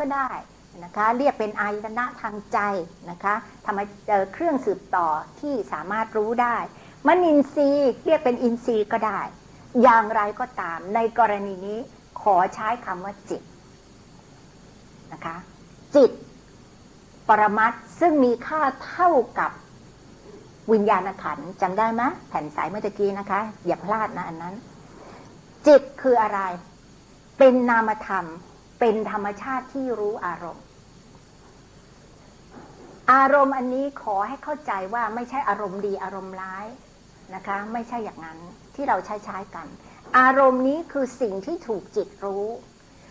ก็ได้นะคะเรียกเป็นอายตนะทางใจนะคะทำให้เครื่องสืบต่อที่สามารถรู้ได้มนินทรีย์เรียกเป็นอินทรีย์ก็ได้ อย่างไรก็ตามในกรณีนี้ขอใช้คำว่าจิตนะคะจิต ปรมัตซึ่งมีค่าเท่ากับวิญญาณขันจำได้ไหมแผ่นสายเมื่อกี้นะคะ อย่าพลาดนะอันนั้น จิตคืออะไร เป็นนามธรรม เป็นธรรมชาติที่รู้อารมณ์ อารมณ์อันนี้ขอให้เข้าใจว่าไม่ใช่อารมณ์ดีอารมณ์ร้ายนะคะ ไม่ใช่อย่างนั้นที่เราใช้ใช้กัน อารมณ์นี้คือสิ่งที่ถูกจิตรู้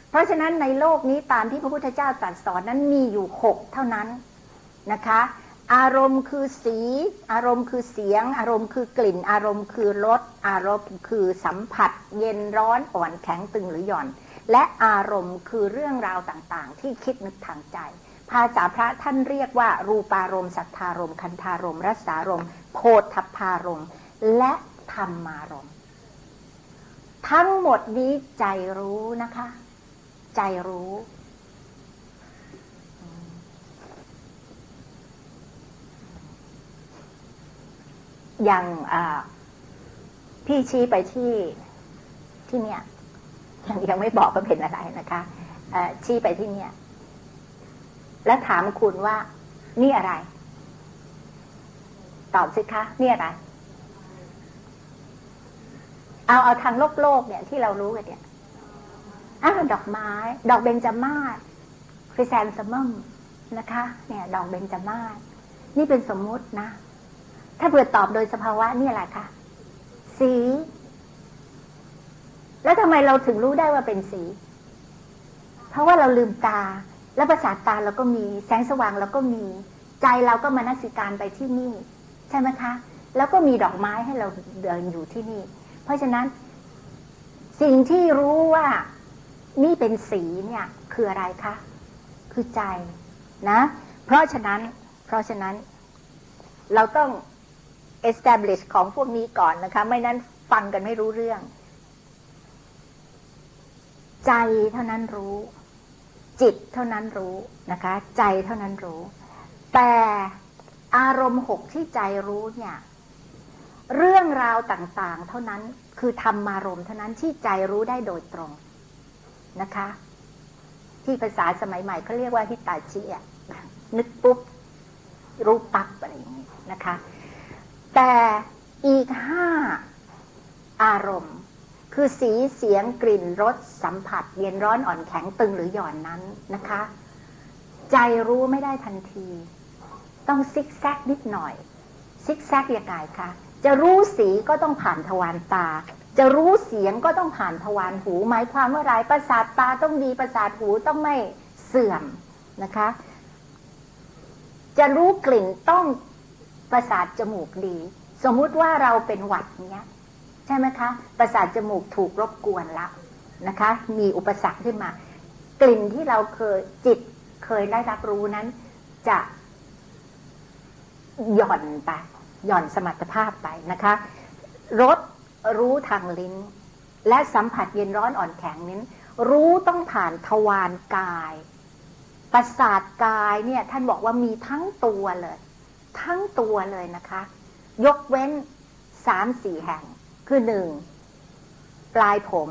เพราะฉะนั้นในโลกนี้ตามที่พระพุทธเจ้าตรัสสอนนั้นมีอยู่หกเท่านั้นนะคะ อารมณ์คือสี อารมณ์คือเสียง อารมณ์คือกลิ่น อารมณ์คือรสอารมณ์คือสัมผัส เย็นร้อนอ่อนแข็งตึงหรือหย่อน และอารมณ์คือเรื่องราวต่างๆ ที่คิดนึกทางใจ ภาษาพระท่านเรียกว่า รูปารมณ์สัทธารมณ์คันธารมณ์รัศารมณ์โพธพารมณ์และธรรมารมณ์ทั้งหมดนี้ใจรู้นะคะ ใจรู้อย่างพี่ชี้ไปที่ที่เนี่ย ยังยังไม่บอกว่าเป็นอะไรนะคะชี้ไปที่เนี่ย แล้วถามคุณว่า นี่อะไร ตอบสิคะ นี่อะไร เอาเอาทางโลกโลกเนี่ย ที่เรารู้กันเนี่ยอ้าวดอกไม้ ดอกเบญจมาศคริแซนสมัมนะคะ เนี่ย ดอกเบญจมาศนี่เป็นสมมุตินะ ถ้าเผื่อตอบโดยสภาวะนี่แหละค่ะสี แล้วทำไมเราถึงรู้ได้ว่าเป็นสี เพราะว่าเราลืมตา แล้วประสาทตาเราก็มี แสงสว่างเราก็มี ใจเราก็มานัสิการไปที่นี่ ใช่ไหมคะ แล้วก็มีดอกไม้ให้เราเดินอยู่ที่นี่ เพราะฉะนั้น สิ่งที่รู้ว่านี่เป็นสีเนี่ย คืออะไรคะ คือใจนะ เพราะฉะนั้น เพราะฉะนั้น เราต้อง establish ของพวกนี้ก่อนนะคะ ไม่นั้นฟังกันไม่รู้เรื่อง ใจเท่านั้นรู้ จิตเท่านั้นรู้นะคะ ใจเท่านั้นรู้ แต่อารมณ์หกที่ใจรู้เนี่ย เรื่องราวต่างๆ เท่านั้นคือธรรมารมณ์เท่านั้นที่ใจรู้ได้โดยตรงนะคะ ที่ภาษาสมัยใหม่เขาเรียกว่าฮิตาชิอะนึกปุ๊บรู้ปั๊บอะไรอย่างนี้นะคะ แต่อีกห้าอารมณ์ คือสีเสียงกลิ่นรสสัมผัสเย็นร้อนอ่อนแข็งตึงหรือหย่อนนั้นนะคะ ใจรู้ไม่ได้ทันที ต้องซิกแซกนิดหน่อย ซิกแซกยังไงคะจะรู้สีก็ต้องผ่านทวารตา จะรู้เสียงก็ต้องผ่านทวารหู หมายความว่าไรประสาทตาต้องดีประสาทหูต้องไม่เสื่อมนะคะ จะรู้กลิ่นต้องประสาทจมูกดี สมมุติว่าเราเป็นหวัดเนี้ย ช่ไหมคะประสาทจมูกถูกรบกวนละนะคะ มีอุปสรรคขึ้นมา กลิ่นที่เราเคยจิตเคยได้รับรู้นั้น จะหย่อนไปหย่อนสมรรถภาพไปนะคะรสรู้ทางลิ้น และสัมผัสเย็นร้อนอ่อนแข็งนี้รู้ต้องผ่านทวารกายประสาทกายเนี่ยท่านบอกว่ามีทั้งตัวเลย ทั้งตัวเลยนะคะ ยกเว้นสามสี่แห่ง คือหนึ่งปลายผม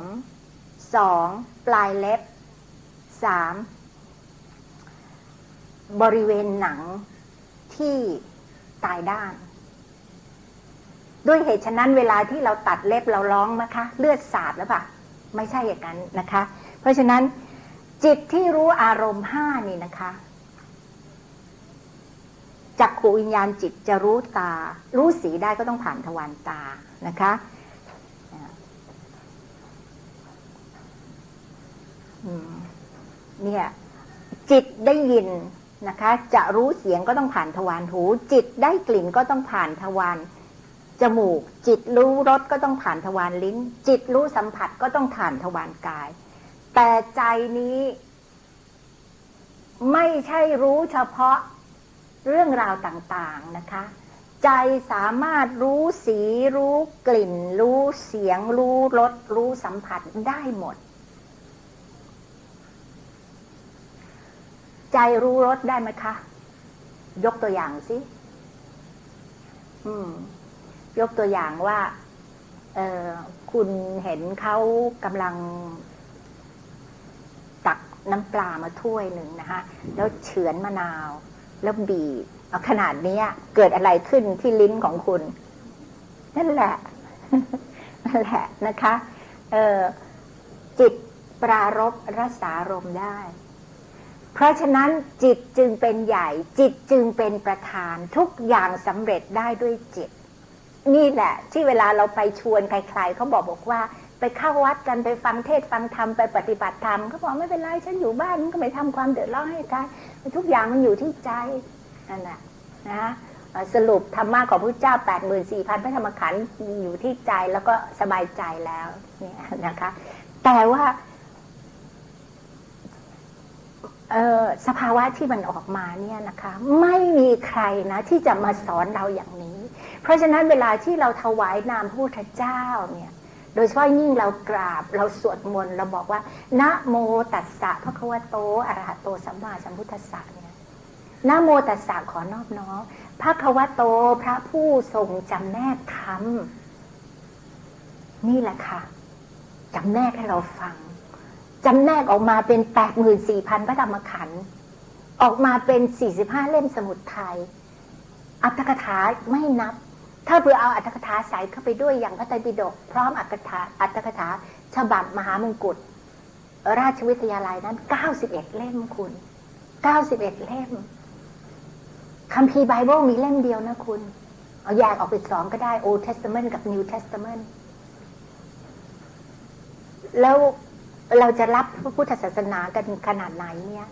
สองปลายเล็บสามบริเวณหนังที่ตายด้าน ด้วยเหตุฉะนั้นเวลาที่เราตัดเล็บเราร้องนะคะ เลือดสาดแล้วปะไม่ใช่อย่างนั้นนะคะ เพราะฉะนั้นจิตที่รู้อารมณ์ห้านี่นะคะจักขูวิญญาณจิตจะรู้ตา รู้สีได้ก็ต้องผ่านทวารตานะคะ เนี่ยจิตได้ยินนะคะ จะรู้เสียงก็ต้องผ่านทวารหู จิตได้กลิ่นก็ต้องผ่านทวารจมูก จิตรู้รสก็ต้องผ่านทวารลิ้น จิตรู้สัมผัสก็ต้องผ่านทวารกาย แต่ใจนี้ ไม่ใช่รู้เฉพาะเรื่องราวต่างๆนะคะ ใจสามารถรู้สี รู้กลิ่น รู้เสียง รู้รสรู้สัมผัสได้หมด ใจรู้รสได้ไหมคะ ยกตัวอย่างสิยกตัวอย่างว่าคุณเห็นเขากำลัง ตักน้ำปลามาถ้วยหนึ่งนะคะ แล้วเฉือนมะนาว แล้วบีบเอาขนาดนี้เกิดอะไรขึ้นที่ลิ้นของคุณ นั่นแหละนั่นแหละนะคะ เออจิตปรารบรักษารมได้ เพราะฉะนั้นจิตจึงเป็นใหญ่ จิตจึงเป็นประธานทุกอย่างสำเร็จได้ด้วยจิต นี่แหละ ที่เวลาเราไปชวนใครๆเขาบอกบอกว่า ไปเข้าวัดกันไปฟังเทศฟังธรรมไปปฏิบัติธรรมเขาบอกไม่เป็นไรฉันอยู่บ้านก็ไม่ทำความเดือดร้อนให้ใครทุกอย่างมันอยู่ที่ใจนั่นแหละนะสรุปธรรมะของพระเจ้า 8 4 0 0 0 พระธรรมขันธ์อยู่ที่ใจแล้วก็สบายใจแล้วเนี่ยนะคะ แต่ว่า สภาวะที่มันออกมาเนี่ยนะคะไม่มีใครนะที่จะมาสอนเราอย่างนี้ เพราะฉะนั้นเวลาที่เราถวายนามพระพุทธเจ้าเนี่ยโดยเฉพาะยิ่งเรากราบเราสวดมนต์เราบอกว่านะโมตัสสะพระควโตอระหะโตสัมมาสัมพุทธัสสะเนี่ยนะโมตัสสะขอนอบน้อมพระควโตพระผู้ทรงจำแนกธรรมนี่แหละค่ะจำแนกให้เราฟัง จำแนกออกมาเป็นแปดหมื่นสี่พันพระธรรมขันธ์ออกมาเป็นสี่สิบห้าเล่มสมุดไทย อัตถกถาไม่นับ ถ้าเพื่อเอาอัตถกถาใส่เข้าไปด้วยอย่างพระไตรปิฎกพร้อมอัตถกถาอัตถกถาฉบับมหามงกุฎราชวิทยาลัยนั้นเก้าสิบเอ็ดเล่มคุณเก้าสิบเอ็ดเล่มคัมภีร์ไบเบิลมีเล่มเดียวนะคุณ เอาแยกออกเป็นสองก็ได้ Old Testament กับ New Testament แล้ว เราจะรับพระพุทธศาสนากันขนาดไหนเนี่ย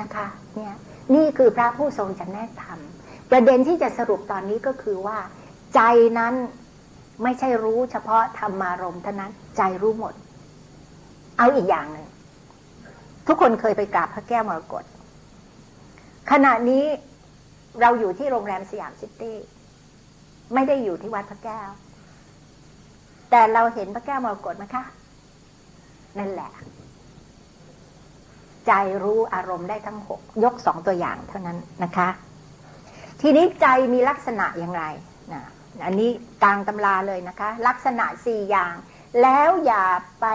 นะคะเนี่ยนี่คือพระผู้ทรงจำแนกธรรม ประเด็นที่จะสรุปตอนนี้ก็คือว่า ใจนั้นไม่ใช่รู้เฉพาะธรรมารมเท่านั้นใจรู้หมด เอาอีกอย่างหนึ่งทุกคนเคยไปกราบพระแก้วมรกตขณะนี้เราอยู่ที่โรงแรมสยามซิตี้ไม่ได้อยู่ที่วัดพระแก้ว แต่เราเห็นพระแก้วมรกตไหมคะ นั่นแหละ ใจรู้อารมณ์ได้ทั้งหกยกสองตัวอย่างเท่านั้นนะคะ ทีนี้ใจมีลักษณะอย่างไรนะอันนี้กลางตำราเลยนะคะ ลักษณะสี่อย่าง แล้วอย่าไป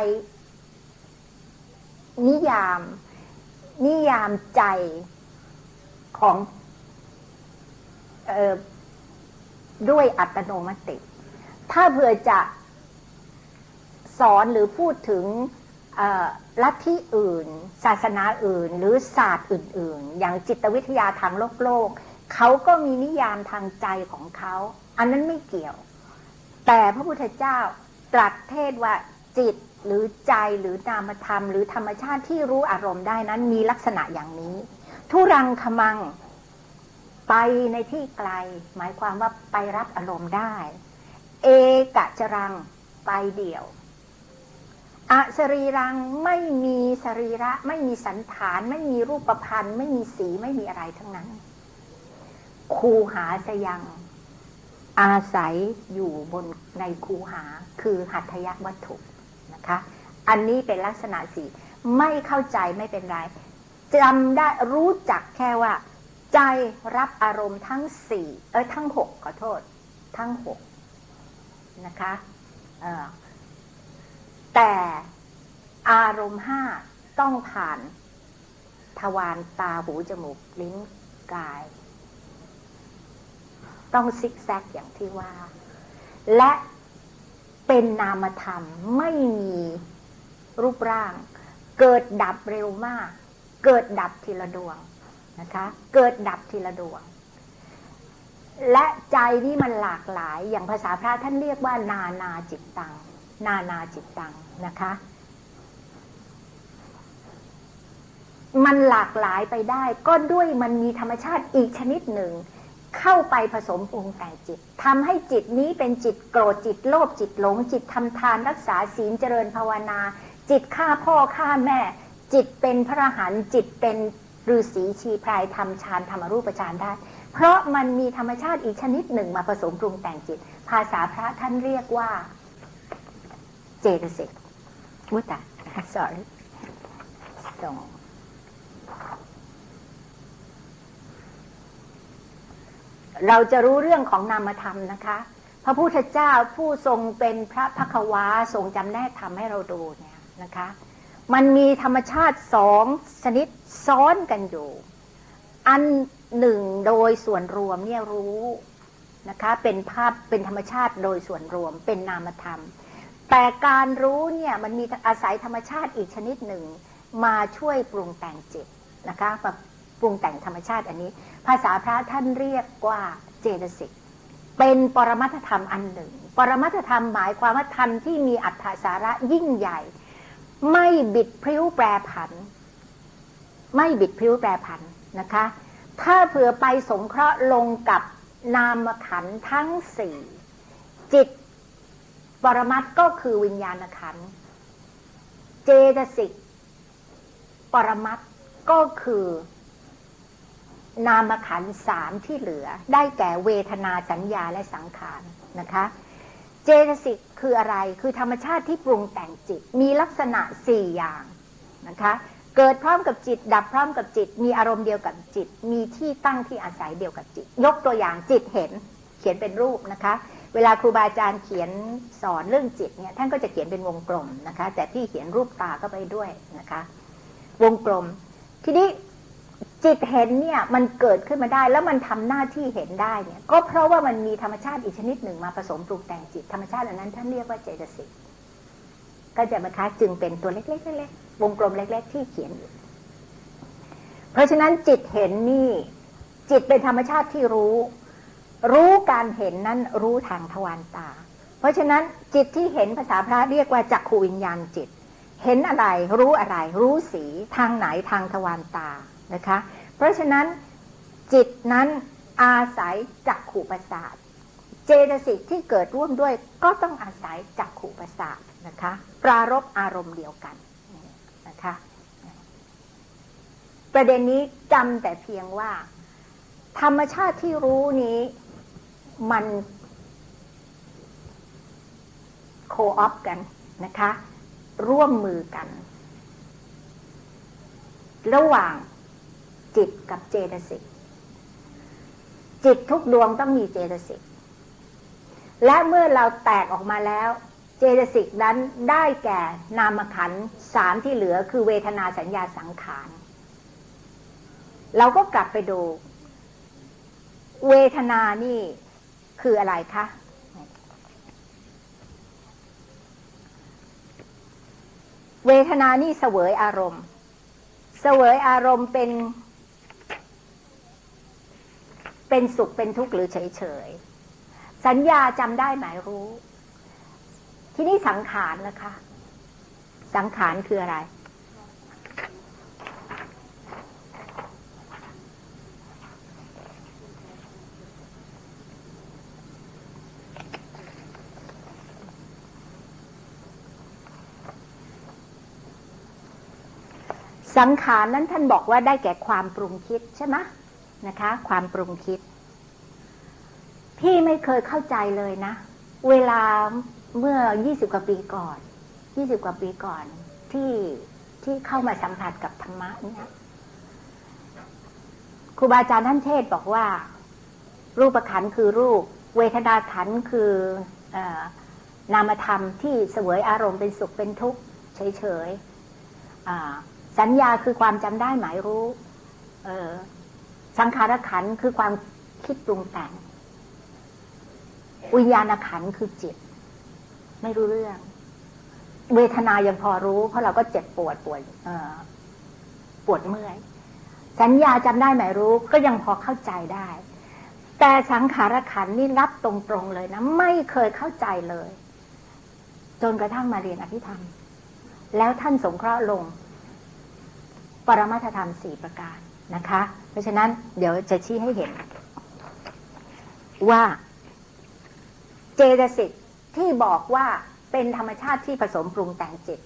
นิยาม นิยามใจของออด้วยอัตโนมัติ ถ้าเผื่อจะสอนหรือพูดถึง ลัทธิอื่น ศาสนาอื่น หรือศาสตร์อื่น ๆ อย่างจิตวิทยาทางโลกโลกเขาก็มีนิยามทางใจของเขา อันนั้นไม่เกี่ยว แต่พระพุทธเจ้าตรัสเทศว่าจิตหรือใจหรือนามธรรม หรือธรรมชาติที่รู้อารมณ์ได้นั้นมีลักษณะอย่างนี้ ทุรังคมังไปในที่ไกล หมายความว่าไปรับอารมณ์ได้ เอกจรังไปเดี่ยว อสรีรังไม่มีสรีระ ไม่มีสันฐาน ไม่มีรูปพันธ์ไม่มีสีไม่มีอะไรทั้งนั้น คูหาสยัง อาศัยอยู่บนในคูหาคือหัตถยวัตถุนะคะ อันนี้เป็นลักษณะสีไม่เข้าใจไม่เป็นไรจำได้รู้จักแค่ว่า ใจรับอารมณ์ทั้งสี่เอ้ยทั้งหกขอโทษ ทั้งหกนะคะ แต่อารมณ์ห้าต้องผ่านทวารตาหูจมูกลิ้นกาย ต้องซิกแซกอย่างที่ว่า และเป็นนามธรรมไม่มีรูปร่าง เกิดดับเร็วมาก เกิดดับทีละดวงนะคะ เกิดดับทีละดวง และใจนี่มันหลากหลายอย่างภาษาพระท่านเรียกว่า นานาจิตตัง นานาจิตตัง นะคะ มันหลากหลายไปได้ ก็ด้วยมันมีธรรมชาติอีกชนิดหนึ่ง เข้าไปผสมปรุงแต่งจิตทำให้จิตนี้เป็นจิตโกรธจิตโลภจิตหลง จิตทำทานรักษาศีลเจริญภาวนา จิตฆ่าพ่อฆ่าแม่ จิตเป็นพระหันจิตเป็นฤาษีชีพรายทำฌานธรรมรูปฌานได้เพราะมันมีธรรมชาติอีกชนิดหนึ่งมาผสมปรุงแต่งจิต ภาษาพระท่านเรียกว่า เจตสิก อุ้ยตาย sorry สอเราจะรู้เรื่องของนามธรรมนะคะ พระพุทธเจ้าผู้ทรงเป็นพระพักวาทรงจำแนกธรรมให้เราดูเนี่ยนะคะ มันมีธรรมชาติสองชนิดซ้อนกันอยู่ อันหนึ่งโดยส่วนรวมเนี่ยรู้นะคะ เป็นภาพเป็นธรรมชาติโดยส่วนรวมเป็นนามธรรม แต่การรู้เนี่ยมันมีอาศัยธรรมชาติอีกชนิดหนึ่ง มาช่วยปรุงแต่งจิตนะคะมาปรุงแต่งธรรมชาติอันนี้ ภาษาพระท่านเรียกว่าเจตสิกเป็นปรมัตธรรมอันหนึ่ง ปรมัตธรรมหมายความว่าธรรมที่มีอัตถสาระยิ่งใหญ่ ไม่บิดพริ้วแปรผัน ไม่บิดพริ้วแปรผันนะคะ ถ้าเผื่อไปสงเคราะห์ลงกับนามขันทั้งสี่จิต ปรมัตก็คือวิญญาณขันธ์เจตสิกปรมัตก็คือ นามขันธ์สามที่เหลือ ได้แก่เวทนาสัญญาและสังขารนะคะ เจตสิกคืออะไรคือธรรมชาติที่ปรุงแต่งจิตมีลักษณะสี่อย่างนะคะเกิดพร้อมกับจิต ดับพร้อมกับจิต มีอารมณ์เดียวกับจิต มีที่ตั้งที่อาศัยเดียวกับจิต ยกตัวอย่างจิตเห็น เขียนเป็นรูปนะคะ เวลาครูบาอาจารย์เขียนสอนเรื่องจิตเนี่ยท่านก็จะเขียนเป็นวงกลมนะคะ แต่พี่เขียนรูปตาเข้าไปด้วยนะคะ วงกลม ทีนี้จิตเห็นเนี่ยมันเกิดขึ้นมาได้แล้วมันทำหน้าที่เห็นได้เนี่ย ก็เพราะว่ามันมีธรรมชาติอีกชนิดหนึ่งมาผสมปรุงแต่งจิตธรรมชาติอันนั้นท่านเรียกว่าเจตสิกก็จะมาคะจึงเป็นตัวเล็กๆเล็กๆวงกลมเล็ก ๆ ที่เขียนอยู่เพราะฉะนั้นจิตเห็นนี่ จิตเป็นธรรมชาติที่รู้ รู้การเห็นนั้นรู้ทางทวารตา เพราะฉะนั้นจิตที่เห็นภาษาพระเรียกว่าจักขูวิญญาณจิต เห็นอะไรรู้อะไร รู้สีทางไหนทางทวารตานะคะ เพราะฉะนั้นจิตนั้นอาศัยจักขู่ประสาทเจตสิกที่เกิดร่วมด้วยก็ต้องอาศัยจักขู่ประสาทนะคะ ปรารบอารมณ์เดียวกันนะคะ ประเด็นนี้จำแต่เพียงว่า ธรรมชาติที่รู้นี้ มันโคออฟกันนะคะ ร่วมมือกัน ระหว่างจิตกับเจตสิกจิตทุกดวงต้องมีเจตสิกและเมื่อเราแตกออกมาแล้ว เจตสิกนั้นได้แก่นามขันสามที่เหลือคือเวทนาสัญญาสังขาร เราก็กลับไปดู เวทนานี่ คืออะไรคะเวทนานี่เสวยอารมณ์ เสวยอารมณ์เป็น เป็นสุขเป็นทุกข์หรือเฉยเฉยสัญญาจำได้หมายรู้ ที่นี่สังขารนะคะ สังขารคืออะไร สังขารนั้นท่านบอกว่าได้แก่ความปรุงคิดใช่ไหมนะคะ ความปรุงคิด พี่ไม่เคยเข้าใจเลยนะ เวลาเมื่อยี่สิบกว่าปีก่อนยี่สิบกว่าปีก่อน ที่ที่เข้ามาสัมผัสกับธรรมะเนี่ยครูบาอาจารย์ท่านเทศบอกว่า รูปขันคือรูป เวทนาขันคืออนามธรรมที่เสวยอารมณ์เป็นสุขเป็นทุกข์เฉยๆ สัญญาคือความจำได้หมายรู้ เออสังขารขันคือความคิดปรุงแต่งวิญญาณขันคือจิต ไม่รู้เรื่อง เวทนายังพอรู้ เพราะเราก็เจ็บปวดปวดปวดเมื่อย สัญญาจำได้หมายรู้ก็ยังพอเข้าใจได้ แต่สังขารขันนี่รับตรงๆเลยนะ ไม่เคยเข้าใจเลย จนกระทั่งมาเรียนอภิธรรม แล้วท่านสงเคราะห์ลง ปรมัตธรรมสี่ประการนะคะ เพราะฉะนั้นเดี๋ยวจะชี้ให้เห็น ว่าเจตสิกที่บอกว่าเป็นธรรมชาติที่ผสมปรุงแต่งจิต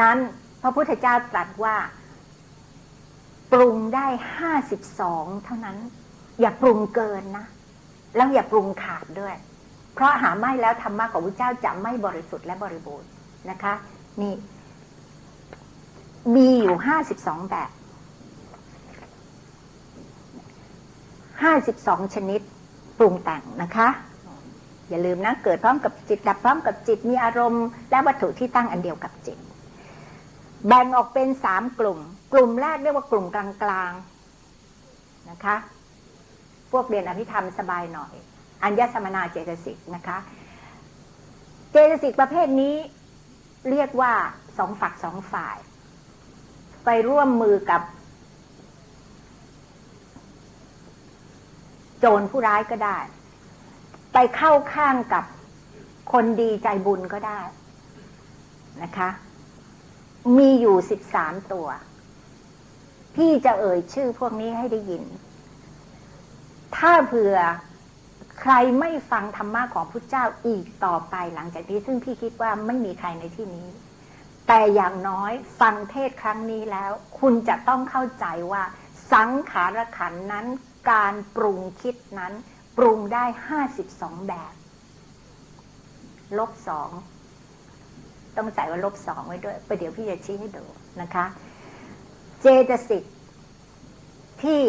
นั้นพระพุทธเจ้าตรัสว่า ปรุงได้ห้าสิบสองเท่านั้น อย่าปรุงเกินนะ แล้วอย่าปรุงขาดด้วย เพราะหาไม่แล้วธรรมะของพระเจ้าจะไม่บริสุทธิ์และบริบูรณ์นะคะ นี่ มีอยู่ห้าสิบสองแบบห้าสิบสองชนิดปรุงแต่งนะคะ อย่าลืมนะ เกิดพร้อมกับจิต ดับพร้อมกับจิตมีอารมณ์ และวัตถุที่ตั้งอันเดียวกับจิต แบ่งออกเป็นสามกลุ่ม กลุ่มแรกเรียกว่ากลุ่มกลางๆนะคะ พวกเรียนอภิธรรมสบายหน่อย อัญญสมนาเจตสิกนะคะ เจตสิกประเภทนี้เรียกว่าสองฝักสองฝ่าย ไปร่วมมือกับ โจรผู้ร้ายก็ได้ ไปเข้าข้างกับคนดีใจบุญก็ได้นะคะ มีอยู่สิบสามตัว พี่จะเอ่ยชื่อพวกนี้ให้ได้ยิน ถ้าเผื่อใครไม่ฟังธรรมะของพุทธเจ้าอีกต่อไปหลังจากนี้ ซึ่งพี่คิดว่าไม่มีใครในที่นี้ แต่อย่างน้อยฟังเทศครั้งนี้แล้ว คุณจะต้องเข้าใจว่า สังขารขันนั้น การปรุงคิดนั้น ปรุงได้ห้าสิบสองแบบ ลบสองต้องใส่ว่าลบสองไว้ด้วยประเดี๋ยวพี่จะชี้ให้ดูนะคะ เจตสิกที่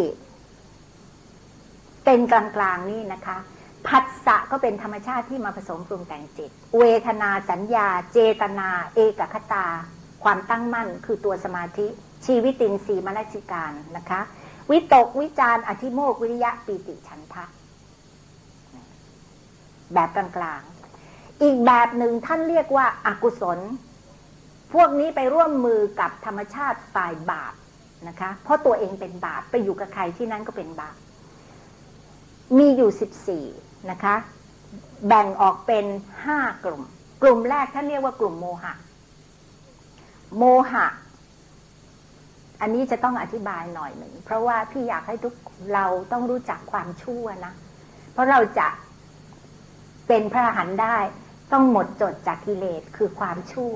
เป็นกลางๆนี่นะคะ ผัสสะก็เป็นธรรมชาติที่มาผสมปรุงแต่งจิต เวทนาสัญญา เจตนา เอกคตา ความตั้งมั่นคือตัวสมาธิ ชีวิตินทรีย์มรสิการนะคะ วิตกวิจารอธิโมกวิริยะปีติฉันทะ แบบกลางๆ อีกแบบหนึ่งท่านเรียกว่าอากุศล พวกนี้ไปร่วมมือกับธรรมชาติฝ่ายบาปนะคะ เพราะตัวเองเป็นบาปไปอยู่กับใครที่นั่นก็เป็นบาปมีอยู่สิบสี่ นะคะ แบ่งออกเป็นห้ากลุ่ม กลุ่มแรกท่านเรียกว่ากลุ่มโมหะ โมหะ อันนี้จะต้องอธิบายหน่อยหนึ่งเพราะว่าพี่อยากให้ทุกเราต้องรู้จักความชั่วนะ เพราะเราจะเป็นพระหันได้ ต้องหมดจดจากกิเลสคือความชั่ว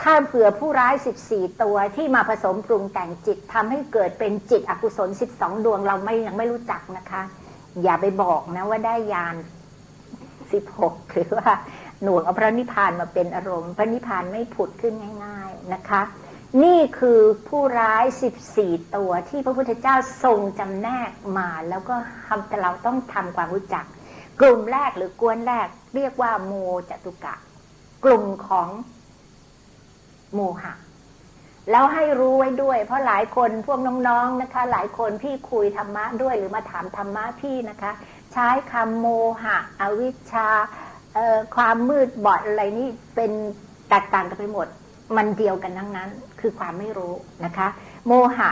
ถ้าเผื่อผู้ร้ายสิบสี่ตัวที่มาผสมปรุงแต่งจิตทำให้เกิดเป็นจิตอกุศลสิบสองดวงเราไม่ยังไม่รู้จักนะคะ อย่าไปบอกนะว่าได้ยานสิบหกหรือว่าหน่วงเอาพระนิพพานมาเป็นอารมณ์ พระนิพพานไม่ผุดขึ้นง่าย ๆนะคะ นี่คือผู้ร้ายสิบสี่ตัวที่พระพุทธเจ้าทรงจำแนกมา แล้วก็ทำแต่เราต้องทำความรู้จัก กลุ่มแรกหรือกวนแรก เรียกว่าโมจตุกะ กลุ่มของโมหะ แล้วให้รู้ไว้ด้วย เพราะหลายคนพวกน้องๆนะคะ หลายคนพี่คุยธรรมะด้วยหรือมาถามธรรมะพี่นะคะ ใช้คำโมหะ อวิชชาความมืดบอดอะไรนี่เป็นแตกต่างกันไปหมด มันเดียวกันทั้งนั้น คือความไม่รู้นะคะ โมหะ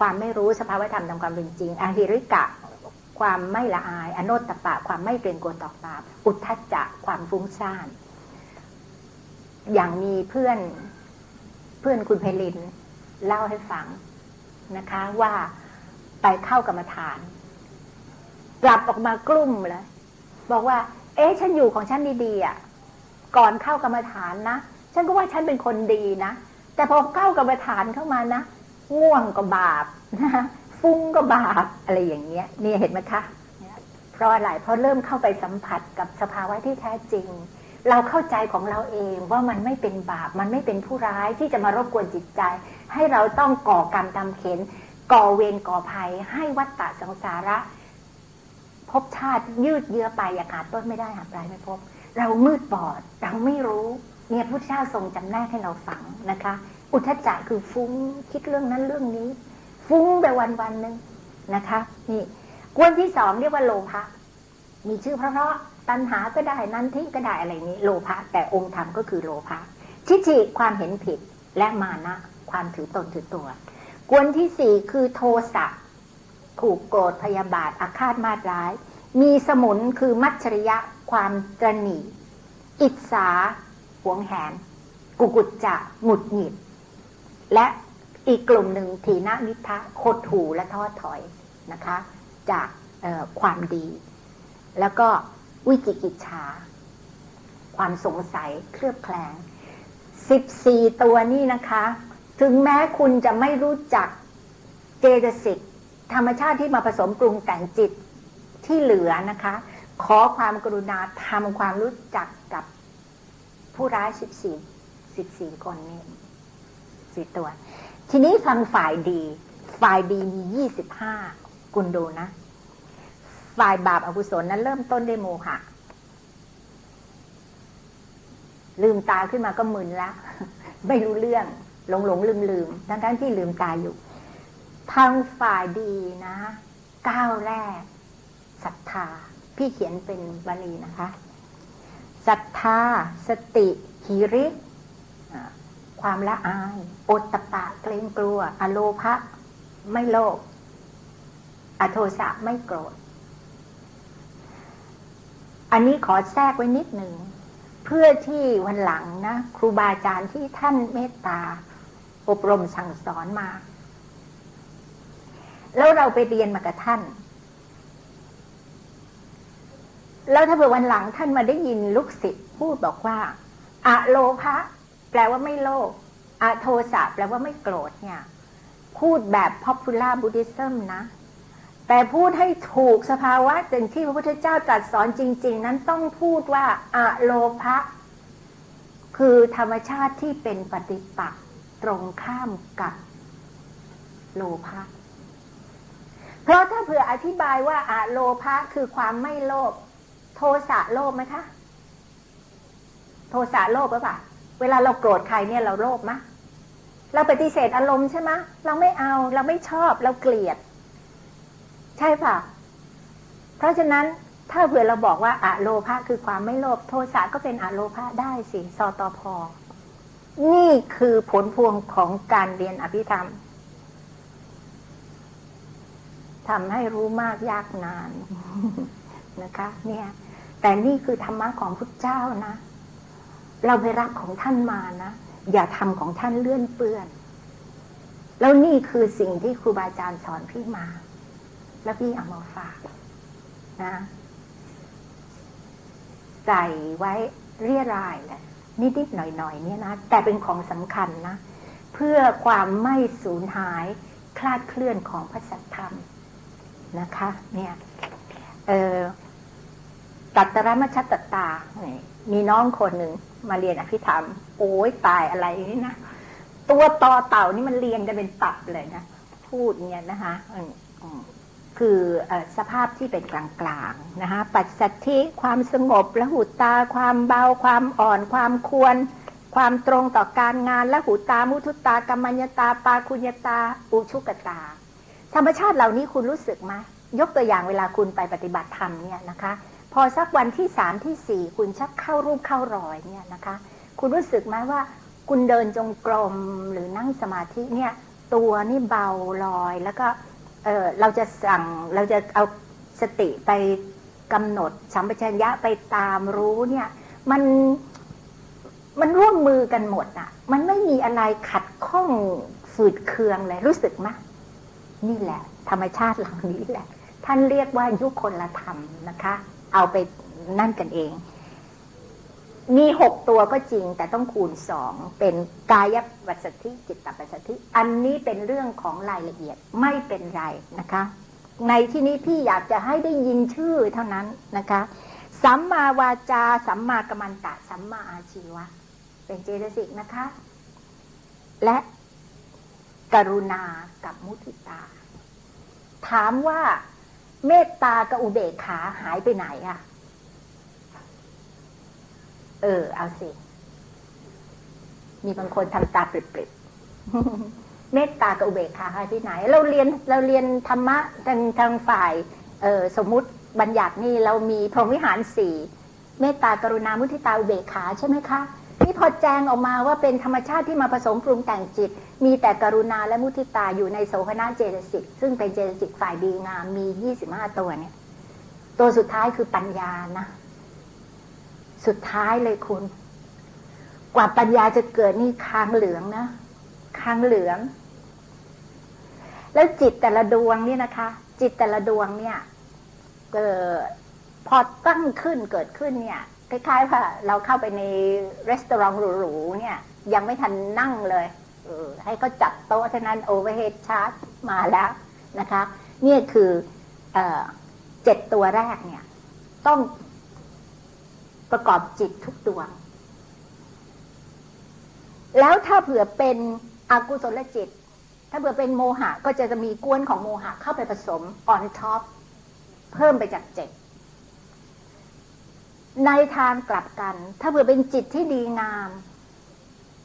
ความไม่รู้สภาวธรรมตามความเป็นจริงอหิริกะ ความไม่ละอาย อโนตตปะ ความไม่เกรงกลัวต่อบาปอุทธัจจะความฟุ้งซ่านอย่างมีเพื่อน เพื่อนคุณเพลินเล่าให้ฟังนะคะ ว่าไปเข้ากรรมฐาน กลับออกมากลุ่มเลยบอกว่า เอ๊ะฉันอยู่ของฉันดีๆอะก่อนเข้ากรรมฐานนะฉันก็ว่าฉันเป็นคนดีนะแต่พอเข้ากรรมฐานเข้ามานะง่วงก็บาปนะฟุ้งก็บาปอะไรอย่างเงี้ยนี่เห็นไหมคะ เพราะอะไรเพราะเริ่มเข้าไปสัมผัสกับสภาวะที่แท้จริง เราเข้าใจของเราเองว่ามันไม่เป็นบาป มันไม่เป็นผู้ร้ายที่จะมารบกวนจิตใจ ให้เราต้องก่อกรรมตามเข็น ก่อเวรก่อภัย ให้วัฏฏะสังสาระพบชาติยืดเยื้อไปอย่าขาดต้นไม่ได้หาปลายไม่พบ เรามืดบอด เราไม่รู้ เนี่ยพุทธเจ้าทรงจำแนกให้เราฟังนะคะ อุทจจะคือฟุ้งคิดเรื่องนั้นเรื่องนี้ ฟุ้งไปวันวันหนึ่งนะคะ นี่กวนที่สองเรียกว่าโลภะมีชื่อเพราะ ตัณหาก็ได้นั้นที่ก็ได้อะไรนี้ โลภะแต่องค์ธรรมก็คือโลภะทิฏฐิความเห็นผิดและมานะความถือตนถือตัว กวนที่สี่คือโทสะผูกโกรธพยาบาทอาฆาตมาดร้าย มีสมุนคือมัจฉริยะความตรณีอิจฉาหวงแหน กุกุจจะหงุดหงิด และอีกกลุ่มหนึ่งทีนนิทะโคดถูและทอดถอยนะคะ จากความดี แล้วก็ วิจิกิจฉา ความสงสัยเคลือบแคลงสิบสี่ตัวนี้นะคะ ถึงแม้คุณจะไม่รู้จักเจตสิกธรรมชาติที่มาผสมปรุงแต่งจิตที่เหลือนะคะ ขอความกรุณาทำความรู้จักกับผู้ร้ายสิบสี่สิบสี่คนนี้สี่ตัว ทีนี้ฟังฝ่ายดี ฝ่ายดีมียี่สิบห้าคุณดูนะ ฝ่ายบาปอากุศลนั้นเริ่มต้นด้วยโมหะ ลืมตาขึ้นมาก็มึนแล้ว ไม่รู้เรื่อง หลงหลงลืมลืมทั้งทั้งที่ลืมตาอยู่ ทางฝ่ายดีนะก้าวแรกศรัทธา พี่เขียนเป็นบาลีนะคะศรัทธา สติหิริความละอายโอตตะปะเกรงกลัว อโลภะไม่โลภอโทสะไม่โกรธ อันนี้ขอแทรกไว้นิดหนึ่ง เพื่อที่วันหลังนะ ครูบาอาจารย์ที่ท่านเมตตา อบรมสั่งสอนมา แล้วเราไปเรียนมากับท่าน แล้วถ้าเผื่อวันหลังท่านมาได้ยินลูกศิษย์พูดบอกว่าอะโลภะแปลว่าไม่โลภอะโทสะแปลว่าไม่โกรธเนี่ย พูดแบบ popular Buddhism นะ แต่พูดให้ถูกสภาวะถึงที่พระพุทธเจ้าตรัสสอนจริง ๆ นั้นต้องพูดว่าอะโลภะคือธรรมชาติที่เป็นปฏิปักษ์ตรงข้ามกับโลภะเพราะถ้าเผื่ออธิบายว่าอะโลภะคือความไม่โลภโทสะโลภไหมคะ โทสะโลภหรือเปล่าเวลาเราโกรธใครเนี่ยเราโลภไหมเราปฏิเสธอารมณ์ใช่ไหมเราไม่เอาเราไม่ชอบเราเกลียด ใช่ป่ะ เพราะฉะนั้นถ้าเผื่อเราบอกว่าอะโลภะคือความไม่โลภโทสะก็เป็นอะโลภะได้สิสอตอพอนี่คือผลพวงของการเรียนอภิธรรมทำให้รู้มากยากนานนะคะ เนี่ย แต่นี่คือธรรมะของพุทธเจ้านะ เราไปรักของท่านมานะ อย่าทำของท่านเลื่อนเปื้อน แล้วนี่คือสิ่งที่ครูบาอาจารย์สอนพี่มา แล้วพี่เอามาฝากนะใส่ไว้เรียรายแหละนิดๆหน่อยๆเนี่ยนะแต่เป็นของสำคัญนะเพื่อความไม่สูญหายคลาดเคลื่อนของพระสัทธรรมนะคะ เนี่ยตัตรมชัตตา มีน้องคนหนึ่งมาเรียนอภิธรรม โอ้ยตายอะไรนี่นะ ตัวต่อเต่านี่มันเรียงกันเป็นตับเลยนะ พูดเนี่ยนะคะ คือสภาพที่เป็นกลางๆนะคะปัจสัทธิความสงบและหูตา ความเบา ความอ่อน ความควร ความตรงต่อการงานและหูตา มุทุตากรรมัญตา ปาคุญตา อุชุกตา ธรรมชาติเหล่านี้คุณรู้สึกไหมยกตัวอย่างเวลาคุณไปปฏิบัติธรรมเนี่ยนะคะ พอสักวันที่สามที่สี่คุณชักเข้ารูปเข้ารอยเนี่ยนะคะ คุณรู้สึกไหมว่าคุณเดินจงกรมหรือนั่งสมาธิเนี่ยตัวนี่เบาลอยแล้วก็ เออเราจะสั่งเราจะเอาสติไปกำหนดสัมปชัญญะไปตามรู้เนี่ย มันมันร่วมมือกันหมดอะ่ะมันไม่มีอะไรขัดข้องฝืดเคืองเลยรู้สึกไหมนี่แหละ ธรรมชาติเหล่านี้แหละ ท่านเรียกว่ายุคนละธรรมนะคะ เอาไปนั่นกันเอง มีหกตัวก็จริงแต่ต้องคูณสองเป็นกายวัสถิจิตตปัสสธิ อันนี้เป็นเรื่องของรายละเอียดไม่เป็นไรนะคะ ในที่นี้พี่อยากจะให้ได้ยินชื่อเท่านั้นนะคะสัมมาวาจาสัมมากัมมันตะสัมมาอาชีวะ เป็นเจตสิกนะคะ และกรุณากับมุทิตา ถามว่าเมตตากับอุเบกขาหายไปไหนอะ เออ เอาสิ มีบางคนทำตาปริบๆเมตตากับอุเบกขาหายไปไหน เราเรียนเราเรียนธรรมะทางทางฝ่าย เออสมมุติบัญญัตินี่เรามีพรหมวิหารสี่เมตตากรุณามุทิตาอุเบกขาใช่ไหมคะนี่พอแจงออกมาว่าเป็นธรรมชาติที่มาผสมปรุงแต่งจิต มีแต่กรุณาและมุทิตาอยู่ในโสภณะเจตสิก ซึ่งเป็นเจตสิกฝ่ายดีงามมียี่สิบห้าตัวเนี่ย ตัวสุดท้ายคือปัญญานะ สุดท้ายเลยคุณ กว่าปัญญาจะเกิดนี่ค้างเหลืองนะค้างเหลือง แล้วจิตแต่ละดวงนี่นะคะ จิตแต่ละดวงเนี่ยเกิดพอตั้งขึ้นเกิดขึ้นเนี่ยคล้ายๆว่าเราเข้าไปในร้านอาหารหรูๆเนี่ย ยังไม่ทันนั่งเลยเออให้เขาจัดโต๊ะเท่านั้นโอเวอร์เฮดชาร์จมาแล้วนะคะ เนี่ยคือเจ็ดตัวแรกเนี่ย ต้อง ประกอบจิตทุกดวง แล้วถ้าเผื่อเป็นอกุศลจิต ถ้าเผื่อเป็นโมหะ ก็จะจะมีก๊วนของโมหะเข้าไปผสม on top เพิ่มไปจากเจ็ดในทางกลับกัน ถ้าเผื่อเป็นจิตที่ดีงาม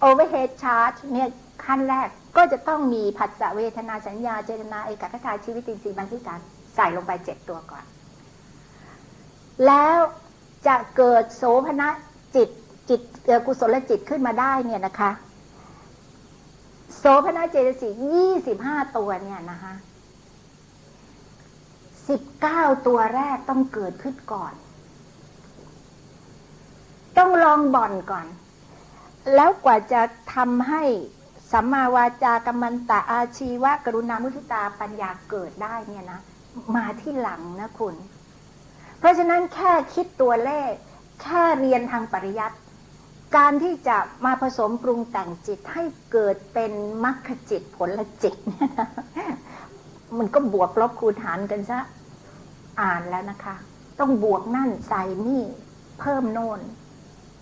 overhead charge เนี่ยขั้นแรกก็จะต้องมีผัสสะเวทนาสัญญาเจตนาเอกัคคตาชีวิตินทรีย์บางที่การใส่ลงไปเจ็ดตัวก่อน แล้ว จะเกิดโสภณะจิตจิตกุศลจิตขึ้นมาได้เนี่ยนะคะ โสภณะเจตสิกยี่สิบห้าตัวเนี่ยนะคะสิบเก้าตัวแรกต้องเกิดขึ้นก่อน ต้องลองบ่อนก่อน แล้วกว่าจะทำให้สัมมาวาจากรรมันตะอาชีวะกรุณามุทิตาปัญญาเกิดได้เนี่ยนะ มาที่หลังนะคุณ เพราะฉะนั้นแค่คิดตัวเลข แค่เรียนทางปริยัติ การที่จะมาผสมปรุงแต่งจิตให้เกิดเป็นมรรคจิตผลจิตเนี่ยนะมันก็บวกลบคูณหารกันซะอ่านแล้วนะคะ ต้องบวกนั่นใส่นี่เพิ่มโน่น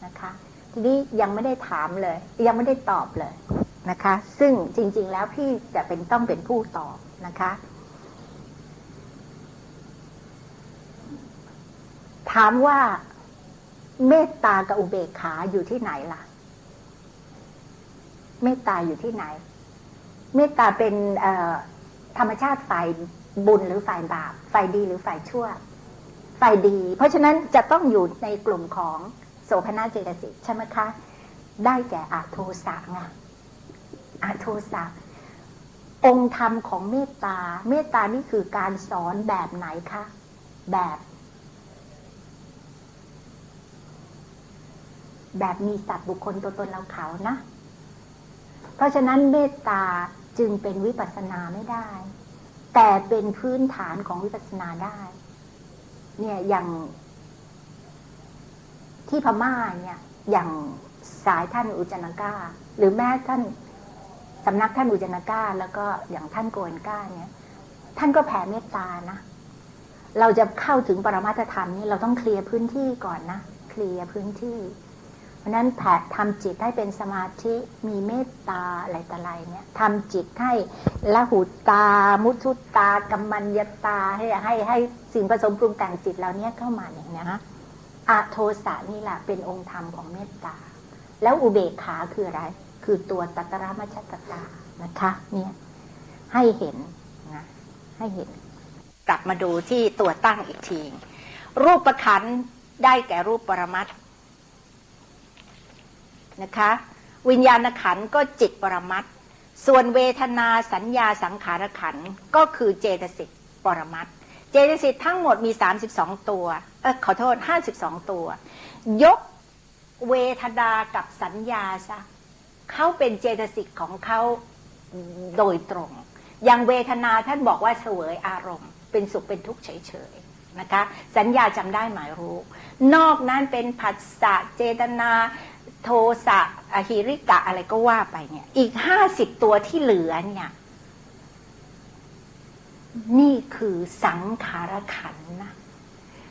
นะคะ ทีนี้ยังไม่ได้ถามเลย ยังไม่ได้ตอบเลยนะคะ ซึ่งจริง ๆ แล้วพี่จะเป็นต้องเป็นผู้ตอบนะคะ ถามว่าเมตตากับอุเบกขาอยู่ที่ไหนล่ะ เมตตาอยู่ที่ไหน เมตตาเป็นธรรมชาติฝ่ายบุญหรือฝ่ายบาป ฝ่ายดีหรือฝ่ายชั่ว ฝ่ายดี เพราะฉะนั้นจะต้องอยู่ในกลุ่มของโสภณะเจตสิกใช่ไหมคะ ได้แก่อาโทสะไงอาโทสะองค์ธรรมของเมตตา เมตตานี่คือการสอนแบบไหนคะ แบบ แบบมีสัตว์บุคคลตัวตนเราเขานะ เพราะฉะนั้นเมตตาจึงเป็นวิปัสสนาไม่ได้ แต่เป็นพื้นฐานของวิปัสสนาได้ เนี่ยอย่างที่พม่าเนี่ย อย่างสายท่านอุจนากาหรือแม้ท่านสำนักท่านอุจนากาแล้วก็อย่างท่านโกนก้าเนี่ย ท่านก็แผ่เมตตานะเราจะเข้าถึงปรมาตธรรมนี่เราต้องเคลียร์พื้นที่ก่อนนะเคลียร์พื้นที่ ราะนั้นแผ่ทำจิตให้เป็นสมาธิมีเมตตาอะไรต่ออะไรเนี่ยทำจิตให้ละหุตา มุทุตากัมมัญญตาให้ให้ให้สิ่งผสมปรุงแต่งจิตเราเนี้ยเข้ามาอย่างนี้นะอะโทสะนี่แหละเป็นองค์ธรรมของเมตตา แล้วอุเบกขาคืออะไร คือตัวตัตระมัชตตานะคะ เนี่ย ให้เห็นนะให้เห็น กลับมาดูที่ตัวตั้งอีกที รูปประคันได้แก่รูปปรมัต นะคะ วิญญาณขันก็จิตปรมัตส่วนเวทนาสัญญาสังขารขันก็คือเจตสิกปรมัตเจตสิกทั้งหมดมี 32 ตัวเออขอโทษ 52 ตัว ยกเวทนากับสัญญาซะเขาเป็นเจตสิกของเขาโดยตรง อย่างเวทนาท่านบอกว่าเสวยอารมณ์ เป็นสุขเป็นทุกข์เฉยๆนะคะ สัญญาจำได้หมายรู้ นอกนั้นเป็นผัสสะเจตนา โทสะอหิริกะอะไรก็ว่าไปเนี่ย อีกห้าสิบตัวที่เหลือเนี่ย นี่คือสังขารขันนะ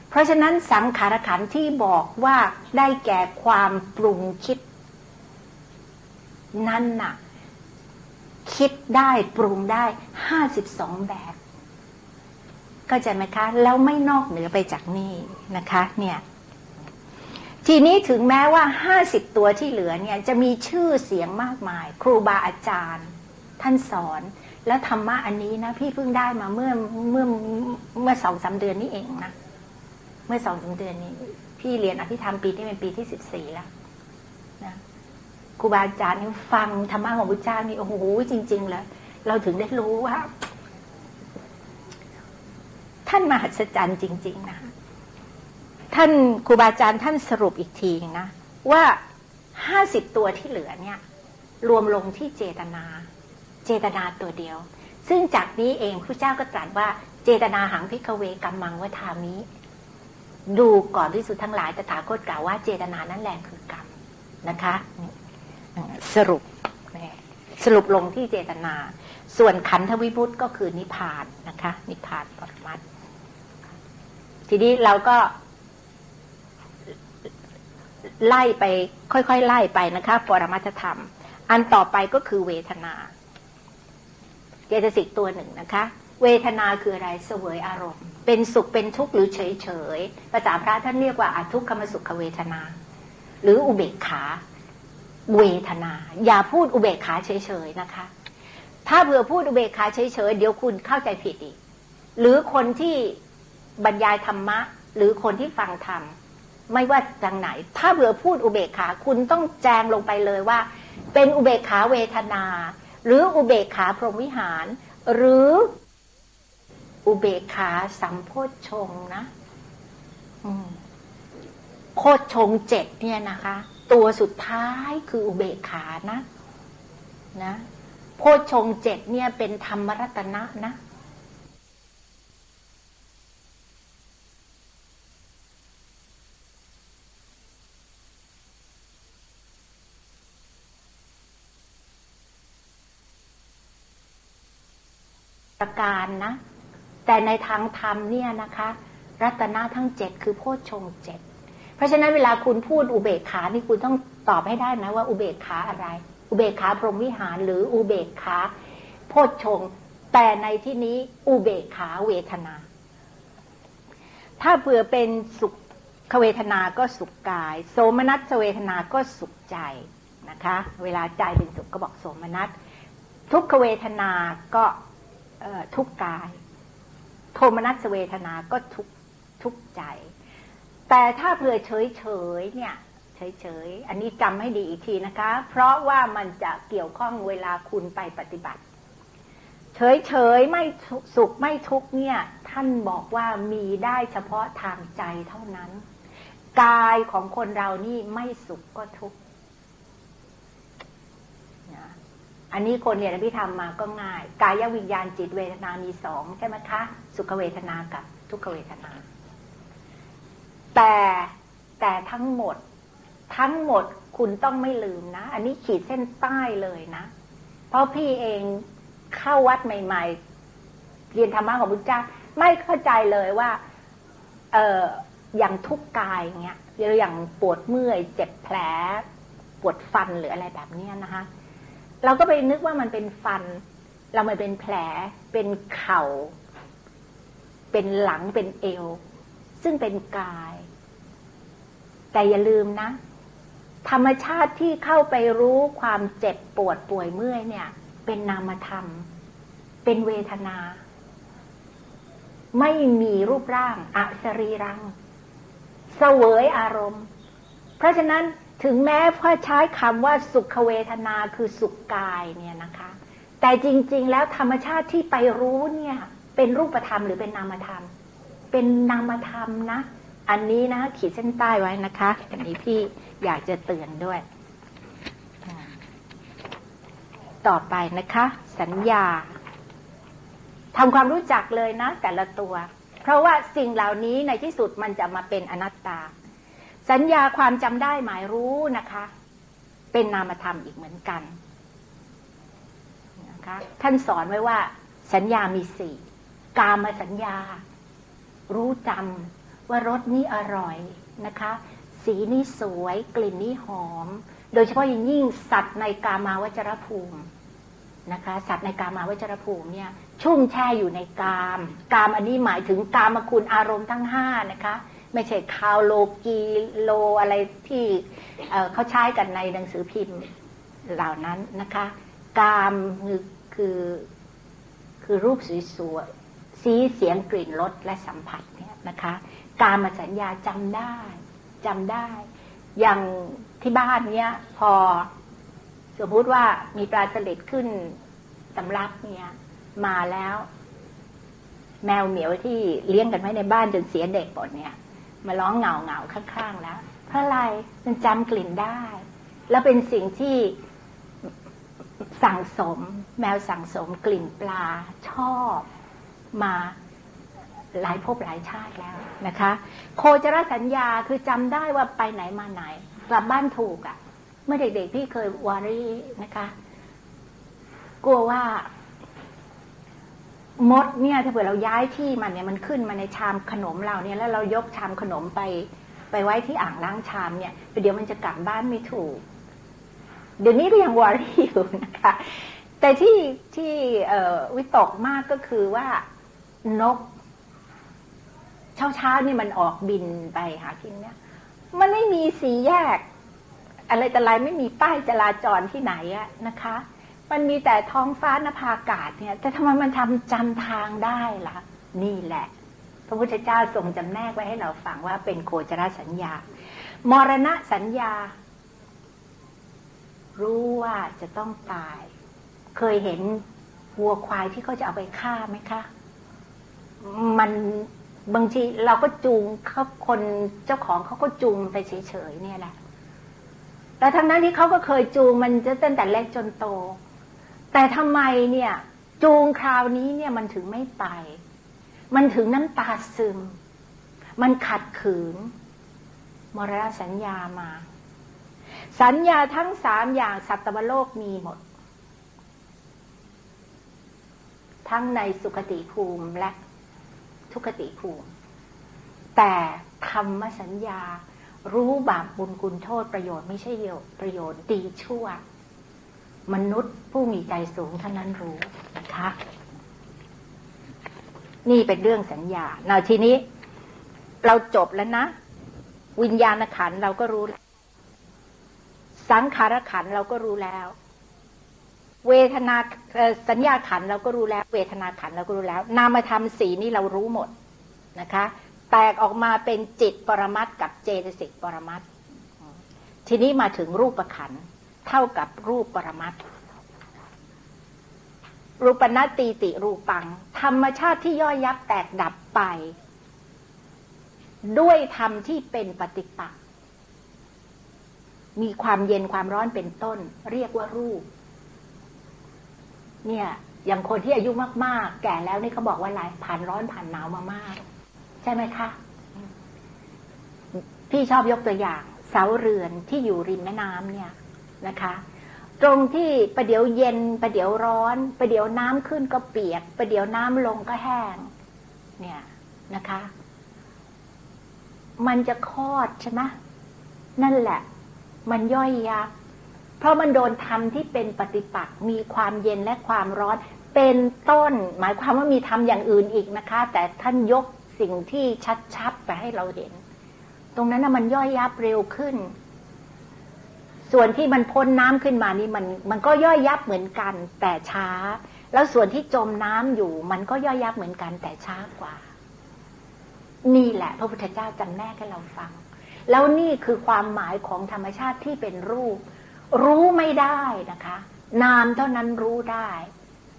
เพราะฉะนั้นสังขารขันที่บอกว่าได้แก่ความปรุงคิด นั่นน่ะ คิดได้ปรุงได้ห้าสิบสองแบบก็จะไหมคะ แล้วไม่นอกเหนือไปจากนี่นะคะ เนี่ย ทีนี้ถึงแม้ว่าห้าสิบตัวที่เหลือเนี่ยจะมีชื่อเสียงมากมาย ครูบาอาจารย์ ท่านสอน แล้วธรรมะอันนี้นะ พี่เพิ่งได้มาเมื่อเมื่อเมื่อสองสาเดือนนี้เองนะ เมื่อสองสาเดือนนี้ พี่เรียนอภิธรรมปีที่เป็นปีที่สิบสี่แล้วนะครูบาอาจารย์นี่ฟังธรรมะของพุทธเจ้านี่โอ้โหจริงๆเลยเราถึงได้รู้ว่า ท่านมหัศจรรย์จริง ๆ นะ ท่านครูบาอาจารย์ท่านสรุปอีกทีนะว่าห้าสิบตัวที่เหลือเนี่ย รวมลงที่เจตนา เจตนาตัวเดียว ซึ่งจากนี้เองพระเจ้าก็ตรัสว่าเจตนาหังพิกเวกัมมังวทามิ ดูก่อนที่สุดทั้งหลายตถาคตกล่าวว่าเจตนานั้นแหลคือกรรมนะคะ สรุปสรุปลงที่เจตนา ส่วนขันธวิบุตก็คือนิพพานนะคะ นิพพานปรมัตทีนี้เราก็ ไล่ไปค่อยๆไล่ไปนะคะปรมัตธรรม อันต่อไปก็คือเวทนา เจตสิกตัวหนึ่งนะคะ เวทนาคืออะไรเสวยอารมณ์ เป็นสุขเป็นทุกข์หรือเฉยเฉยภาษาพระท่านเรียกว่าอทุกขมสุขเวทนา หรืออุเบกขาเวทนา อย่าพูดอุเบกขาเฉยๆนะคะ ถ้าเผื่อพูดอุเบกขาเฉยๆเดี๋ยวคุณเข้าใจผิดอีก หรือคนที่บรรยายธรรมะ หรือคนที่ฟังธรรม ไม่ว่าจังไหน ถ้าเผื่อพูดอุเบกขาคุณต้องแจงลงไปเลยว่า เป็นอุเบกขาเวทนา หรืออุเบกขาพรหมวิหาร หรืออุเบกขาสัมโพชฌงนะโพชฌงเจ็ดเนี่ยนะคะ ตัวสุดท้ายคืออุเบกขานะ นะโพชฌงเจ็ดเนี่ยเป็นธรรมรัตนะนะ ประการนะ แต่ในทางธรรมเนี่ยนะคะ รัตนะทั้งเจ็ดคือโพชฌงเจ็ดเพราะฉะนั้นเวลาคุณพูดอุเบกขานี่คุณต้องตอบให้ได้ไหมว่าอุเบกขาอะไร อุเบกขาพรหมวิหารหรืออุเบกขาโพชฌงแต่ในที่นี้อุเบกขาเวทนา ถ้าเผื่อเป็นสุขเวทนาก็สุขกาย โสมนัสเวทนาก็สุขใจนะคะ เวลาใจเป็นสุขก็บอกโสมนัสทุกขเวทนาก็ ทุกกาย โทมนัสเวทนาก็ทุกทุกใจ แต่ถ้าเผื่อเฉยเฉยเนี่ยเฉยเฉยอันนี้จำให้ดีอีกทีนะคะ เพราะว่ามันจะเกี่ยวข้องเวลาคุณไปปฏิบัติ เฉยเฉยไม่สุขไม่ทุกเนี่ย ท่านบอกว่ามีได้เฉพาะทางใจเท่านั้น กายของคนเรานี่ไม่สุขก็ทุกข์ อันนี้คนเนี่ยพิธรรมมาก็ง่าย กายวิญญาณจิตเวทนามีสองใช่ไหมคะ สุขเวทนากับทุกขเวทนา แต่แต่ทั้งหมด ทั้งหมดคุณต้องไม่ลืมนะ อันนี้ขีดเส้นใต้เลยนะ เพราะพี่เองเข้าวัดใหม่ ๆ เรียนธรรมะของพุทธเจ้าไม่เข้าใจเลยว่า เอออย่างทุกกายเงี้ยอย่างปวดเมื่อย เจ็บแผล ปวดฟันหรืออะไรแบบนี้นะคะ เราก็ไปนึกว่ามันเป็นฟัน เราไม่เป็นแผล เป็นเข่า เป็นหลังเป็นเอว ซึ่งเป็นกาย แต่อย่าลืมนะ ธรรมชาติที่เข้าไปรู้ความเจ็บปวดป่วยเมื่อยเนี่ย เป็นนามธรรม เป็นเวทนา ไม่มีรูปร่างอสรีรัง เสวยอารมณ์ เพราะฉะนั้น ถึงแม้พ่อใช้คำว่าสุขเวทนาคือสุขกายเนี่ยนะคะ แต่จริง ๆ แล้วธรรมชาติที่ไปรู้เนี่ย เป็นรูปธรรมหรือเป็นนามธรรม เป็นนามธรรมนะ อันนี้นะขีดเส้นใต้ไว้นะคะ อันนี้พี่อยากจะเตือนด้วย ต่อไปนะคะ สัญญาทำความรู้จักเลยนะ แต่ละตัว เพราะว่าสิ่งเหล่านี้ในที่สุดมันจะมาเป็นอนัตตา สัญญาความจำได้หมายรู้นะคะ เป็นนามธรรมอีกเหมือนกันนะคะท่านสอนไว้ว่า สัญญามีสี่กามสัญญา รู้จำว่ารสนี้อร่อยนะคะ สีนี้สวยกลิ่นนี้หอม โดยเฉพาะยิ่งยิ่งสัตว์ในกามาวจรภูมินะคะ สัตว์ในกามาวจรภูมิเนี่ย ชุ่มแช่อยู่ในกาม กามอันนี้หมายถึงกามคุณอารมณ์ทั้งห้านะคะ ไม่ใช่คาวโลกีโลอะไรที่เขาใช้กันในหนังสือพิมพ์เหล่านั้นนะคะ กามคือคือคือรูปสสวยสีเสียงกลิ่นรสและสัมผัสเนี่ยนะคะ การมาสัญญาจำได้จำได้ อย่างที่บ้านเนี้ยพอสมมติว่ามีปลาสลิดขึ้นสำรับเนี่ยมาแล้ว แมวเหมียวที่เลี้ยงกันไว้ในบ้านจนเสียเด็กหมดเนี่ย มาร้องเหงาเหงาข้างๆแล้ว เพราะอะไรมันจำกลิ่นได้ แล้วเป็นสิ่งที่สั่งสม แมวสั่งสมกลิ่นปลาชอบมาหลายภพหลายชาติแล้วนะคะ โคจรสัญญาคือจำได้ว่าไปไหนมาไหน กลับบ้านถูกอะ่ะ เมื่อเด็กๆพี่เคยวารีนะคะ กลัวว่า มดเนี่ยถ้าเผื่อเราย้ายที่มันเนี่ยมันขึ้นมาในชามขนมเราเนี่ยแล้วเรายกชามขนมไป ไปไว้ที่อ่างล้างชามเนี่ยเดี๋ยวมันจะกลับบ้านไม่ถูก เดี๋ยวนี้ก็ยังวอรี่อยู่นะคะ แต่ที่ที่วิตกมากก็คือว่านก เช้าเช้านี่มันออกบินไปหากินเนี่ย มันไม่มีสีแยก อะไรแต่ไรไม่มีป้ายจราจรที่ไหนอะนะคะ มันมีแต่ท้องฟ้านภาอากาศเนี่ย แต่ทำไมมันทำจำทางได้ล่ะ นี่แหละ พระพุทธเจ้าทรงจำแนกไว้ให้เราฟังว่าเป็นโคจรสัญญา มรณะสัญญา รู้ว่าจะต้องตาย เคยเห็นวัวควายที่เขาจะเอาไปฆ่าไหมคะ มันบางทีเราก็จูงเขาคนเจ้าของเขาก็จูงไปเฉยๆเนี่ยแหละแต่ทั้งนั้นที่เขาก็เคยจูงมันจะตั้งแต่เล็กจนโต แต่ทำไมเนี่ย จูงคราวนี้เนี่ยมันถึงไม่ไป มันถึงน้ำตาซึม มันขัดขืน มรณสัญญามา สัญญาทั้งสามอย่างสัตวโลกมีหมด ทั้งในสุขติภูมิและทุกติภูมิ แต่ธรรมสัญญารู้บาปบุญคุณโทษประโยชน์ไม่ใช่ประโยชน์ดีชั่ว มนุษย์ผู้มีใจสูงเท่านั้นรู้นะคะนี่เป็นเรื่องสัญญาเนาทีนี้ เราจบแล้วนะ วิญญาณขันเราก็รู้ สังขารขันเราก็รู้แล้ว เวทนาสัญญาขันเราก็รู้แล้ว เวทนาขันเราก็รู้แล้ว นามธรรมสีนี่เรารู้หมดนะคะ แตกออกมาเป็นจิตปรมัตกับเจตสิกปรมัตทีนี้มาถึงรูปขัน เท่ากับรูปปรมัตรูปนาตีติรูปัง ธรรมชาติที่ย่อยยับแตกดับไป ด้วยธรรมที่เป็นปฏิปักษ์มีความเย็นความร้อนเป็นต้น เรียกว่ารูป เนี่ย อย่างคนที่อายุมาก ๆ แก่แล้วนี่เขาบอกว่าอะไรผ่านร้อนผ่านหนาวมามาก ใช่ไหมคะพี่ชอบยกตัวอย่าง เสาเรือนที่อยู่ริมแม่น้ำเนี่ย นะคะ ตรงที่ประเดี๋ยวเย็นประเดี๋ยวร้อน ประเดี๋ยวน้ำขึ้นก็เปียก ประเดี๋ยวน้ำลงก็แห้ง เนี่ยนะคะ มันจะคลอดใช่ไหมนั่นแหละ มันย่อยยับเพราะมันโดนทำที่เป็นปฏิปักษ์มีความเย็นและความร้อนเป็นต้น หมายความว่ามีทำอย่างอื่นอีกนะคะ แต่ท่านยกสิ่งที่ชัดๆไปให้เราเห็น ตรงนั้นนะมันย่อยยับเร็วขึ้น ส่วนที่มันพ้นน้ำขึ้นมานี่มันมันก็ย่อยยับเหมือนกัน แต่ช้า แล้วส่วนที่จมน้ำอยู่ มันก็ย่อยยับเหมือนกัน แต่ช้ากว่า นี่แหละ พระพุทธเจ้าจำแนกให้เราฟัง แล้วนี่คือความหมายของธรรมชาติที่เป็นรูป รู้ไม่ได้นะคะ นามเท่านั้นรู้ได้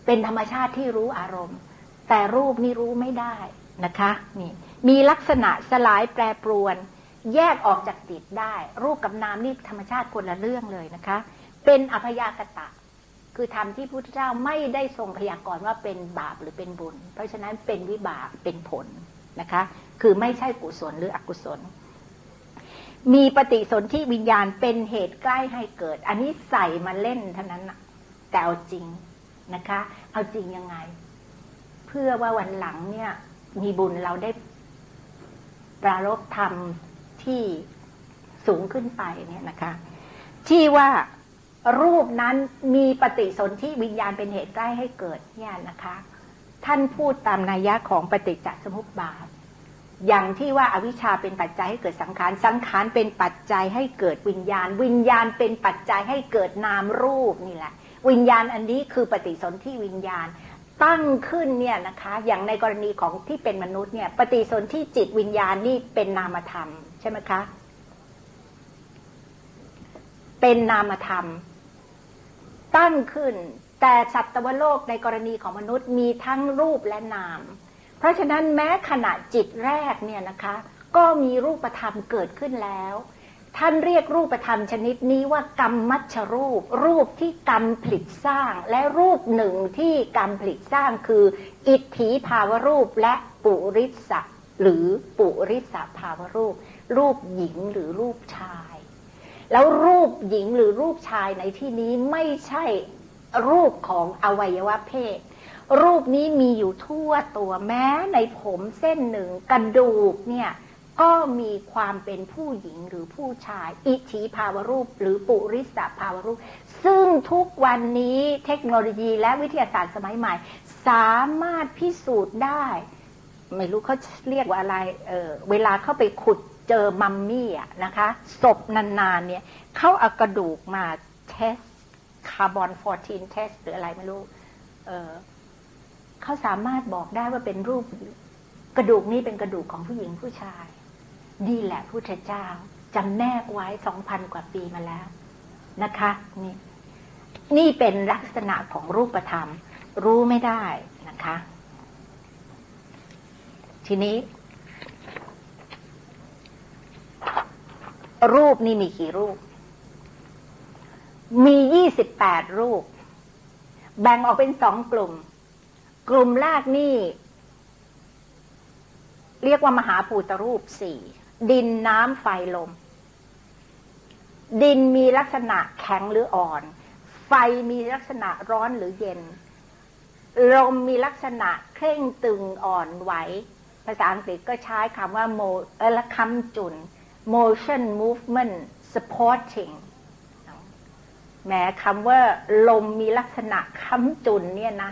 เป็นธรรมชาติที่รู้อารมณ์ แต่รูปนี่รู้ไม่ได้นะคะ นี่ มีลักษณะสลายแปรปรวน แยกออกจากจิตได้ รูปกับนามนี่ธรรมชาติคนละเรื่องเลยนะคะ เป็นอภยากตะ คือธรรมที่พุทธเจ้าไม่ได้ทรงพยากรณ์ว่าเป็นบาปหรือเป็นบุญ เพราะฉะนั้นเป็นวิบากเป็นผลนะคะ คือไม่ใช่กุศลหรืออกุศล มีปฏิสนธิวิญญาณเป็นเหตุใกล้ให้เกิด อันนี้ใส่มาเล่นเท่านั้นนะแต่เอาจริงนะคะ เอาจริงยังไง เพื่อว่าวันหลังเนี่ย มีบุญเราได้ปรารบธรรม ที่สูงขึ้นไปเนี่ยนะคะ ที่ว่ารูปนั้นมีปฏิสนธิวิญญาณเป็นเหตุใกล้ให้เกิดเนี่ยนะคะ ท่านพูดตามนัยยะของปฏิจจสมุปบาท อย่างที่ว่าอาวิชชาเป็นปัจจัยให้เกิดสังขาร สังขารเป็นปัจจัยให้เกิดวิญญาณ วิญญาณเป็นปัจจัยให้เกิดนามรูปนี่แหละ วิญญาณอันนี้คือปฏิสนธิวิญญาณตั้งขึ้นเนี่ยนะคะ อย่างในกรณีของที่เป็นมนุษย์เนี่ย ปฏิสนธิจิตวิญญาณนี่เป็นนามธรรม ช่ไหมคะ เป็นนามธรรม ตั้งขึ้น แต่สัตวโลกในกรณีของมนุษย์มีทั้งรูปและนาม เพราะฉะนั้นแม้ขณะจิตแรกเนี่ยนะคะ ก็มีรูปธรรมเกิดขึ้นแล้ว ท่านเรียกรูปธรรมชนิดนี้ว่ากรรมมัชรูป รูปที่กรรมผลิตสร้าง และรูปหนึ่งที่กรรมผลิตสร้างคือ อิทธิภาวรูปและปุริสะหรือปุริสะภาวรูป รูปหญิงหรือรูปชาย แล้วรูปหญิงหรือรูปชายในที่นี้ไม่ใช่รูปของอวัยวะเพศ รูปนี้มีอยู่ทั่วตัวแม้ในผมเส้นหนึ่งกระดูกเนี่ยก็มีความเป็นผู้หญิงหรือผู้ชาย อิทธิภาวรูป หรือปุริสภาวรูป ซึ่งทุกวันนี้เทคโนโลยีและวิทยาศาสตร์สมัยใหม่ สามารถพิสูจน์ได้ ไม่รู้เขาเรียกว่าอะไรเเวลาเข้าไปขุด เจอมัมมี่อะนะคะศพนานๆเนี่ยเขาเอากระดูกมาเทสคาร์บอน 14 เทสหรืออะไรไม่รู้เเขาสามารถบอกได้ว่าเป็นรูป กระดูกนี้เป็นกระดูกของผู้หญิงผู้ชายนี่แหละพุทธเจ้าจำแนกไว้สองพันกว่าปีมาแล้วนะคะ นี่ นี่เป็นลักษณะของรูปธรรม รู้ไม่ได้นะคะ ทีนี้ รูปนี่มีกี่รูป มียี่สิบแปดรูป แบ่งออกเป็นสองกลุ่ม กลุ่มแรกนี่ เรียกว่ามหาภูตรูปสี่ดินน้ำไฟลม ดินมีลักษณะแข็งหรืออ่อน ไฟมีลักษณะร้อนหรือเย็น ลมมีลักษณะเคร่งตึงอ่อนไหว ภาษาอังกฤษก็ใช้คำว่าโมเออละคำจุน motion movement supporting แม้คำว่าลมมีลักษณะค้ำจุนเนี่ยนะ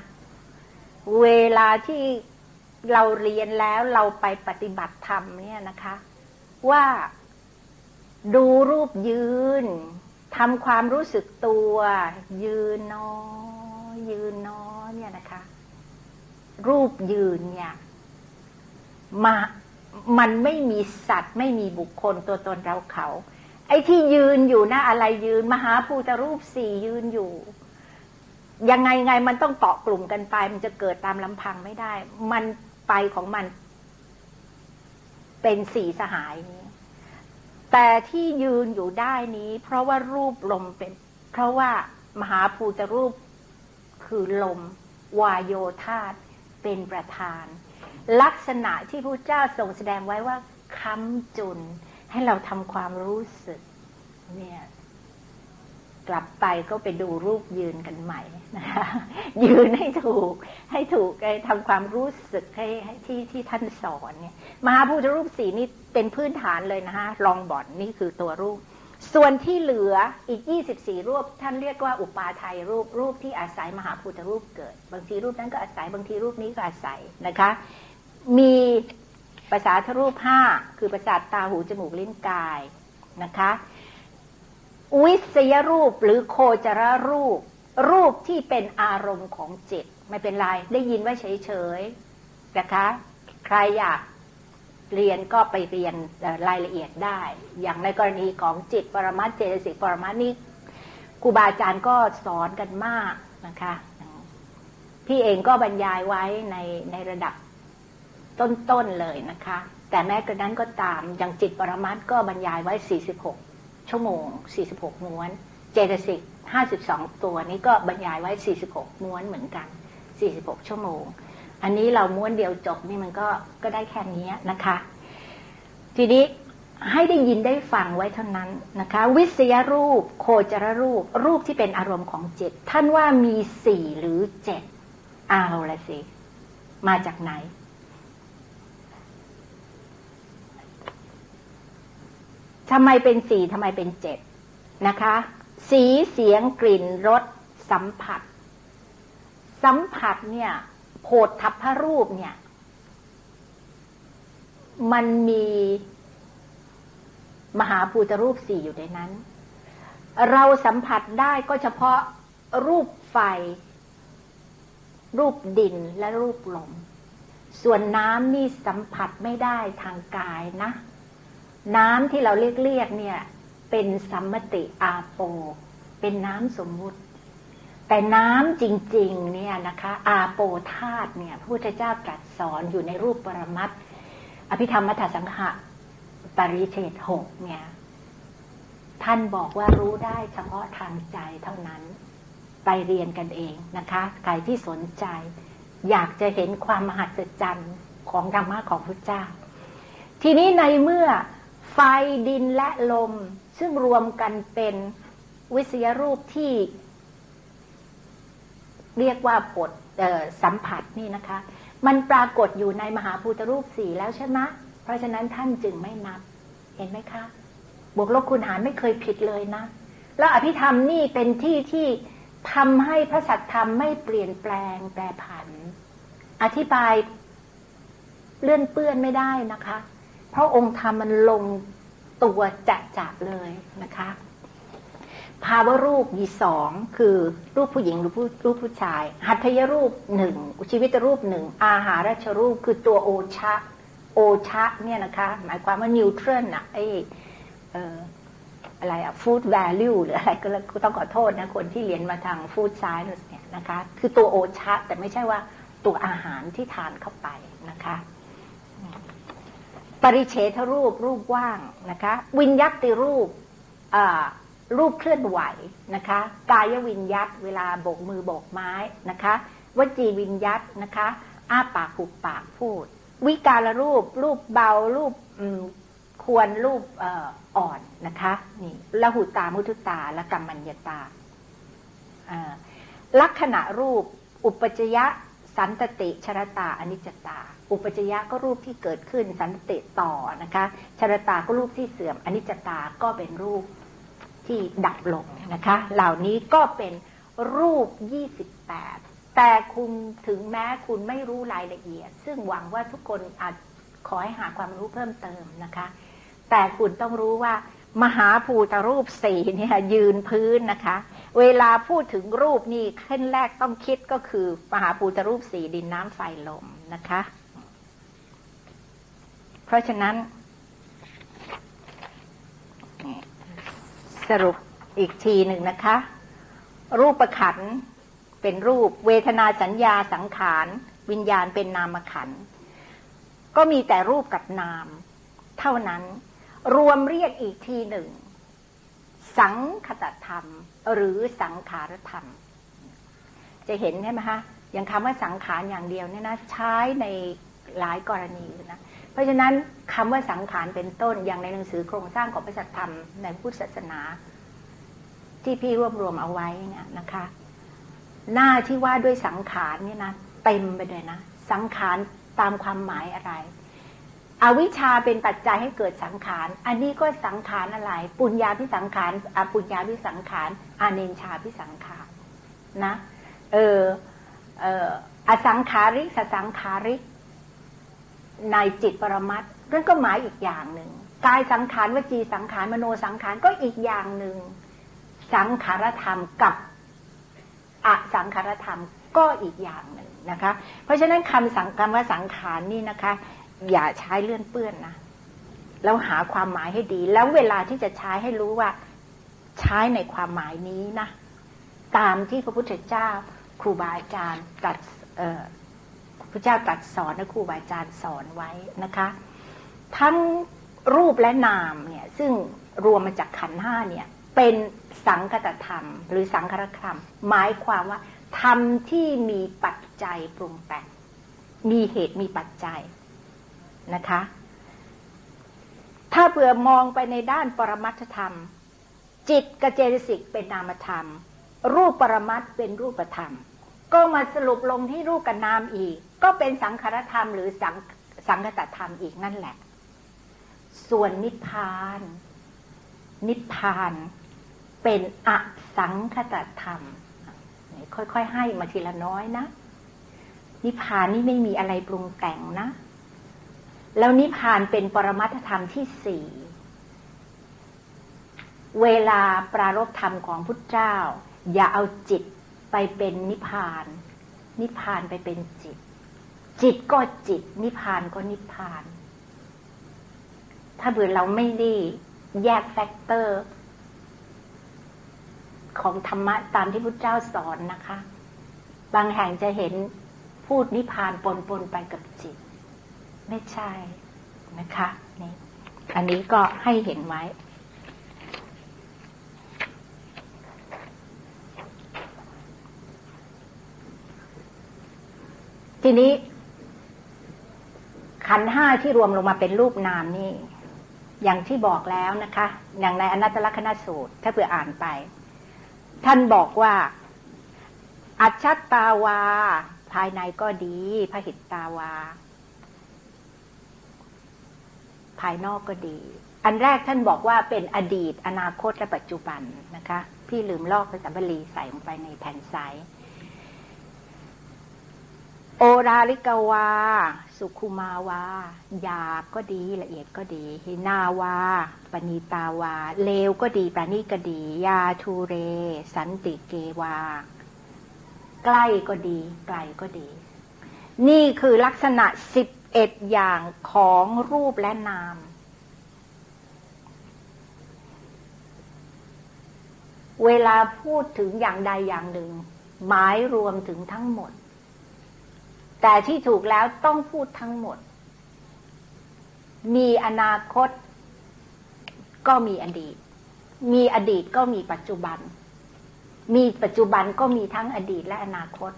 เวลาที่เราเรียนแล้วเราไปปฏิบัติธรรมเนี่ยนะคะ ว่าดูรูปยืนทำความรู้สึกตัว ยืนนอ ยืนนอเนี่ยนะคะ รูปยืนเนี่ยมา มันไม่มีสัตว์ ไม่มีบุคคลตัวตนเราเขา ไอ้ที่ยืนอยู่นะอะไรยืน มหาภูตรูปสี่ยืนอยู่ ยังไงไงมันต้องเกาะกลุ่มกันไป มันจะเกิดตามลำพังไม่ได้ มันไปของมัน เป็นสี่สหายนี้ แต่ที่ยืนอยู่ได้นี้ เพราะว่ารูปลมเป็น เพราะว่ามหาภูตรูปคือลม วายโยธาตเป็นประธาน ลักษณะที่พระเจ้าทรงแสดงไว้ว่าค้ำจุน ให้เราทำความรู้สึก เนี่ยกลับไปก็ไปดูรูปยืนกันใหม่นะคะยืนให้ถูก ให้ถูกทำความรู้สึกให้ที่ที่ท่านสอนเนี่ยมหาพุทธรูปสีนี่เป็นพื้นฐานเลยนะคะลองบ่อดนี่คือตัวรูป ส่วนที่เหลืออีก 24 รูป ท่านเรียกว่าอุปาทัยรูปรูปที่อาศัยมหาพุทธรูปเกิด บางทีรูปนั้นก็อาศัยบางทีรูปนี้ก็อาศัยนะคะ มีภาษาทรูปห้าคือประสาทตาหูจมูกลิ้นกายนะคะวิสยรูปหรือโคจรรูป รูปที่เป็นอารมณ์ของจิต ไม่เป็นไร ได้ยินว่าเฉยๆนะคะ ใครอยากเรียนก็ไปเรียนรายละเอียดได้ อย่างในกรณีของจิตปรมัตเจตสิกปรมัตนี่ครูบาอาจารย์ก็สอนกันมากนะคะ พี่เองก็บรรยายไว้ในในระดับ ต้นๆเลยนะคะ แต่แม้กระนั้นก็ตามอย่างจิตปรมัตก็บรรยายไว้ 46 ชั่วโมง 46 ม้วน เจตสิก 52 ตัวนี้ก็บรรยายไว้ 46 ม้วนเหมือนกัน 46 ชั่วโมง อันนี้เราม้วนเดียวจบนี่มันก็ก็ได้แค่นี้นะคะ ทีนี้ให้ได้ยินได้ฟังไว้เท่านั้นนะคะ วิสยรูป โคจรรูป รูปที่เป็นอารมณ์ของจิต ท่านว่ามีสี่หรือเจ็ดเอาละสิ มาจากไหน ทำไมเป็นสี่ทำไมเป็นเจ็ดนะคะ สีเสียงกลิ่นรสสัมผัส สัมผัสเนี่ยโผฏทัพพรูปเนี่ย มันมีมหาภูตรูปสี่อยู่ในนั้น เราสัมผัสได้ก็เฉพาะรูปไฟ รูปดินและรูปลม ส่วนน้ำนี่สัมผัสไม่ได้ทางกายนะ น้ำที่เราเรียกเรียกเนี่ย เป็นสัมมติอาโป เป็นน้ำสมมุติ แต่น้ำจริงๆเนี่ยนะคะ อาโปธาตุเนี่ยพระพุทธเจ้าตรัสสอนอยู่ในรูปปรมัตอภิธรรมมัทสังหะปริเชตหกเนี่ยท่านบอกว่ารู้ได้เฉพาะทางใจเท่านั้น ไปเรียนกันเองนะคะ ใครที่สนใจ อยากจะเห็นความมหัศจรรย์ของธรรมะของพระเจ้า ทีนี้ในเมื่อ ไฟดินและลม ซึ่งรวมกันเป็นวิสยรูปที่ เรียกว่าปดสัมผัสนี่นะคะ มันปรากฏอยู่ในมหาภูตรูปสี่แล้วใช่ไหมเพราะฉะนั้นท่านจึงไม่นับ เห็นไหมคะ บวกลบคูณหารไม่เคยผิดเลยนะ แล้วอภิธรรมนี่เป็นที่ที่ทำให้พระสัตธรรมไม่เปลี่ยนแปลงแปรผัน อธิบายเลื่อนเปื้อนไม่ได้นะคะ พราะองค์ธรรมมันลงตัวจะจับเลยนะคะภาวะรูปมีสองคือรูปผู้หญิงหรือผู้รูปผู้ชาย หัตถยรูปหนึ่งชีวิตรูปหนึ่งอาหารชรูปคือตัวโอชะ โอชะเนี่ยนะคะ หมายความว่านิวเทรัลอะไออะไรอะฟู้ดแวลูหรืออะไรก็ต้องขอโทษนะคนที่เรียนมาทางฟู้ดไซน์เนี่ยนะคะ คือตัวโอชะ แต่ไม่ใช่ว่าตัวอาหารที่ทานเข้าไปนะคะ ปริเฉทรูปรูปว่างนะคะ วิญยัติรูปรูปเคลื่อนไหวนะคะ กายวิญยัตเวลาโบกมือโบกไม้นะคะวจีวิญยัตนะคะอ้าปากหุบปากพูด วิการรูป รูปเบารูปควรรูปอ่อนนะคะนี่ละหุตามุทุตาและกรรมัญญตาลักษณะรูป อุปจยะ สันตติชรตาอนิจจตา อุปจยะก็รูปที่เกิดขึ้น สันติต่อนะคะชรตาก็รูปที่เสื่อมอนิจจตาก็เป็นรูปที่ดับลงนะคะ เหล่านี้ก็เป็นรูป 28 แต่คุณถึงแม้คุณไม่รู้รายละเอียด ซึ่งหวังว่าทุกคนอาจขอให้หาความรู้เพิ่มเติมนะคะ แต่คุณต้องรู้ว่ามหาภูตรูปสี่เนี่ยยืนพื้นนะคะ เวลาพูดถึงรูปนี่ขั้นแรกต้องคิดก็คือมหาภูตรูปสีดินน้ำไฟลมนะคะ เพราะฉะนั้น สรุปอีกทีหนึ่งนะคะ รูปประขันเป็นรูป เวทนาสัญญาสังขาร วิญญาณเป็นนามขันก็มีแต่รูปกับนาม เท่านั้น รวมเรียกอีกทีหนึ่ง สังคตธรรม หรือสังขารธรรม จะเห็นใช่ไหมคะอย่างคำว่าสังขารอย่างเดียวเนี่ยนะใช้ในหลายกรณีนะเพราะฉะนั้นคำว่าสังขารเป็นต้นอย่างในหนังสือโครงสร้างของพระสัทธรรมในพุทธศาสนา ที่พี่รวบรวมเอาไว้เนี่ยนะคะ หน้าที่ว่าด้วยสังขารเนี่ยนะเต็มไปเลยนะสังขารตามความหมายอะไร อวิชชาเป็นปัจจัยให้เกิดสังขาร อันนี้ก็สังขารอะไร ปุญญาพิสังขารอปุญญาพิสังขารอาเนนชาพิสังขารนะ เออเอออสังขาริกสสังขาริก ในจิตปรมัตนั่นก็หมายอีกอย่างหนึ่งกายสังขารวจีสังขารมโนสังขารก็อีกอย่างหนึ่งสังขารธรรมกับอสังขารธรรมก็อีกอย่างหนึ่งนะคะ เพราะฉะนั้นคำสังคำว่าสังขารนี่นะคะ อย่าใช้เลื่อนเปื้อนนะแล้วหาความหมายให้ดี แล้วเวลาที่จะใช้ให้รู้ว่า ใช้ในความหมายนี้นะตามที่พระพุทธเจ้า ครูบาอาจารย์ตรัสพระเจ้าตรัสสอนและครูบาอาจารย์สอนไว้นะคะ ทั้งรูปและนามเนี่ยซึ่งรวมมาจากขันห้าเนี่ย เป็นสังคตธรรม หรือสังครธรรม หมายความว่าธรรมที่มีปัจจัยปรุงแต่งมีเหตุมีปัจจัย นะคะ ถ้าเผื่อมองไปในด้านปรมัตธรรม จิตกเจสิกเป็นนามธรรม รูปปรมัตเป็นรูปธรรม ก็มาสรุปลงที่รูปกับนามอีก ก็เป็นสังขารธรรมหรือสังสังคตธรรมอีกนั่นแหละ ส่วนนิพพาน นิพพานเป็นอสังคตธรรม ค่อยๆให้มาทีละน้อยนะ นิพพานนี่ไม่มีอะไรปรุงแต่งนะ แล้วนิพพานเป็นปรมัตธรรมที่สี่เวลาปรารบธรรมของพุทธเจ้า อย่าเอาจิตไปเป็นนิพพาน นิพพานไปเป็นจิต จิตก็จิต นิพพานก็นิพพาน ถ้าเบื่อเราไม่ได้แยกแฟกเตอร์ ของธรรมะตามที่พุทธเจ้าสอนนะคะ บางแห่งจะเห็นพูดนิพพานปนปนไปกับจิต ไม่ใช่นะคะนี่อันนี้ก็ให้เห็นไว้ ทีนี้ ขันห้าที่รวมลงมาเป็นรูปนามนี่ อย่างที่บอกแล้วนะคะ อย่างในอนัตตลกนสูตร ถ้าเผื่ออ่านไป ท่านบอกว่า อัจฉตาวา ภายในก็ดีพระหิตตาวา ภายนอกก็ดี อันแรกท่านบอกว่าเป็นอดีต อนาคตและปัจจุบันนะคะ พี่ลืมลอกภาษาบาลีใส่ลงไปในแผ่นซ้ายโอราลิกวา สุขุมาวาหยาบก็ดีละเอียดก็ดี หินาวา ปณีตาวา เลวก็ดีปราณีก็ดี ยาทูเร สันติเกวา ใกล้ก็ดี ไกลก็ดี นี่คือลักษณะสิบ เอ็ดอย่างของรูปและนาม เวลาพูดถึงอย่างใดอย่างหนึ่ง หมายรวมถึงทั้งหมด แต่ที่ถูกแล้วต้องพูดทั้งหมด มีอนาคต ก็มีอดีต มีอดีตก็มีปัจจุบัน มีปัจจุบันก็มีทั้งอดีตและอนาคต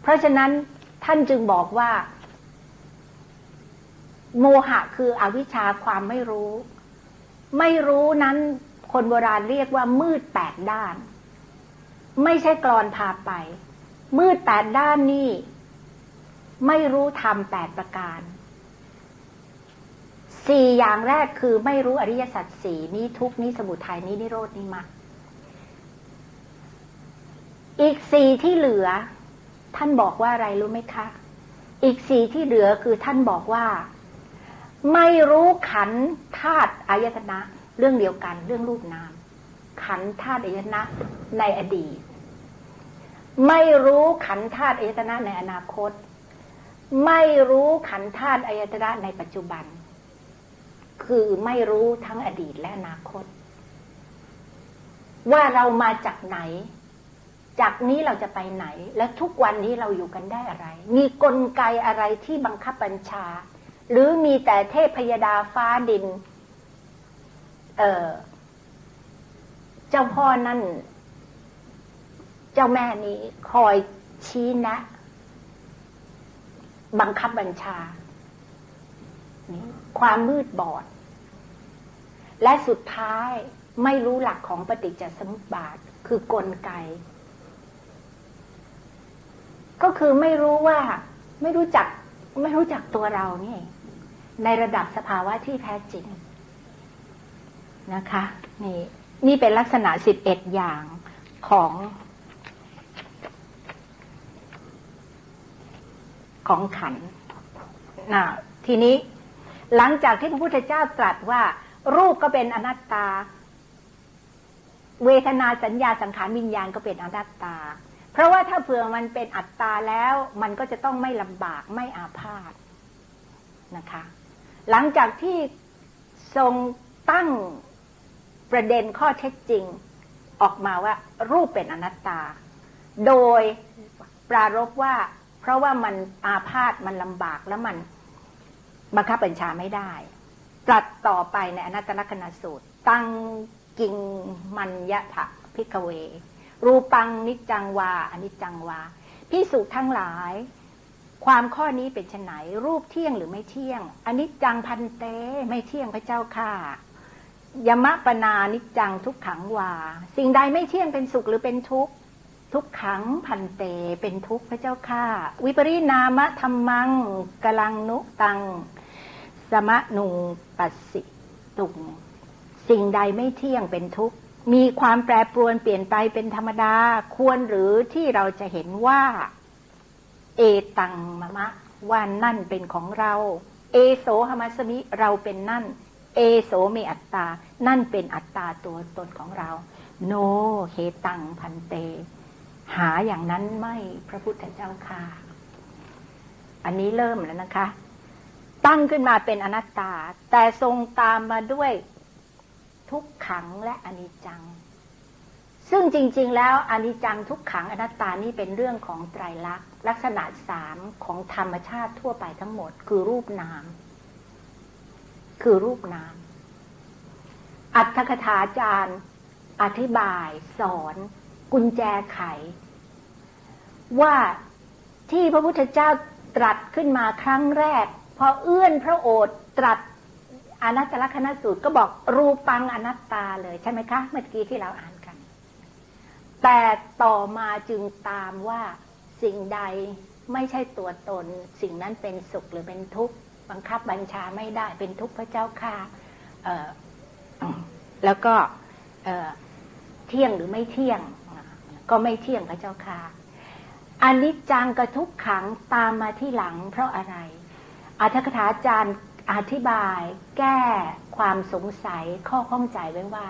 เพราะฉะนั้นท่านจึงบอกว่า โมหะคืออวิชชาความไม่รู้ ไม่รู้นั้นคนโบราณเรียกว่ามืดแปดด้าน ไม่ใช่กรอนพาไป มืดแปดด้านนี่ไม่รู้ธรรมแปดประการสี่อย่างแรกคือไม่รู้อริยสัจสี่นี้ทุกนี้สมุทัยนี้นิโรดนี้มรรคอีกสี่ที่เหลือ ท่านบอกว่าอะไรรู้ไหมคะ อีกสี่ที่เหลือคือท่านบอกว่า ไม่รู้ขันธาตุอายตนะ เรื่องเดียวกันเรื่องรูปนาม ขันธาตุอายตนะในอดีต ไม่รู้ขันธาตุอายตนะในอนาคต ไม่รู้ขันธาตุอายตนะในปัจจุบัน คือไม่รู้ทั้งอดีตและอนาคต ว่าเรามาจากไหน จากนี้เราจะไปไหน และทุกวันนี้เราอยู่กันได้อะไร มีกลไกอะไรที่บังคับบัญชา หรือมีแต่เทพพยดาฟ้าดิน เออเจ้าพ่อนั่น เจ้าแม่นี้คอยชี้แนะ บังคับบัญชา ความมืดบอด และสุดท้ายไม่รู้หลักของปฏิจจสมุปบาท คือกลไก ก็คือไม่รู้ว่า ไม่รู้จัก ไม่รู้จักตัวเรานี่ในระดับสภาวะที่แท้จริงนะคะ นี่ นี่เป็นลักษณะสิบเอ็ดอย่างของของขันนะทีนี้หลังจากที่พระพุทธเจ้าตรัสว่า รูปก็เป็นอนัตตา เวทนาสัญญาสังขารวิญญาณก็เป็นอนัตตา เพราะว่าถ้าเผื่อมันเป็นอัตตาแล้วมันก็จะต้องไม่ลำบากไม่อาพาธนะคะ หลังจากที่ทรงตั้งประเด็นข้อเท็จจริง ออกมาว่ารูปเป็นอนัตตา โดยปรารบว่า เพราะว่ามันอาพาธมันลำบากแล้วมันบังคับบัญชาไม่ได้ตรัสต่อไปในอนัตตลกนสูตร ตั้งกิงมัญยะถะพิกเว รูปังนิจังวาอนิจจังวาพิสุทั้งหลาย ความข้อนี้เป็นไนรูปเที่ยงหรือไม่เที่ยงอนิจจังพันเตไม่เที่ยงพระเจ้าค่ะยมะปนานิจจังทุกขังวา สิ่งใดไม่เที่ยงเป็นสุขหรือเป็นทุกข์ทุกขังพันเตเป็นทุกข์พระเจ้าค่ะ วิปริณามะธรรมังกลังนุตัง สมะนุปัสสิตุง สิ่งใดไม่เที่ยงเป็นทุกข์ มีความแปรปรวนเปลี่ยนไปเป็นธรรมดา ควรหรือที่เราจะเห็นว่า เอตังมะมะว่านั่นเป็นของเรา เอโสหมัสมิเราเป็นนั่น เอโสเมอัตตา นั่นเป็นอัตตาตัวตนของเรา โนเฮตังพันเต หาอย่างนั้นไม่พระพุทธเจ้าค่ะอันนี้เริ่มแล้วนะคะ ตั้งขึ้นมาเป็นอนัตตา แต่ทรงตามมาด้วย ทุกขังและอนิจจัง ซึ่งจริง ๆ แล้วอนิจจังทุกขังอนัตตานี่เป็นเรื่องของไตรลักษณ์ ลักษณะสามของธรรมชาติทั่วไปทั้งหมด คือรูปนาม คือรูปนาม อัตถกถาจารย์ อธิบาย สอน กุญแจไข ว่าที่พระพุทธเจ้าตรัสขึ้นมาครั้งแรกพอเอื้อนพระโอษฐ์ตรัส อนัตตลกนสูตรก็บอกรูปังอนัตตาเลยใช่ไหมคะ เมื่อกี้ที่เราอ่านกัน แต่ต่อมาจึงตามว่าสิ่งใดไม่ใช่ตัวตน สิ่งนั้นเป็นสุขหรือเป็นทุกข์บังคับบัญชาไม่ได้เป็นทุกข์พระเจ้าค่ะแล้วก็เที่ยงหรือไม่เที่ยง ก็ไม่เที่ยงพระเจ้าค่ะอนิจจังกับทุกขังตามมาที่หลังเพราะอะไรอัธกถาจารย์ อธิบาย แก้ความสงสัยข้อข้องใจไว้ว่า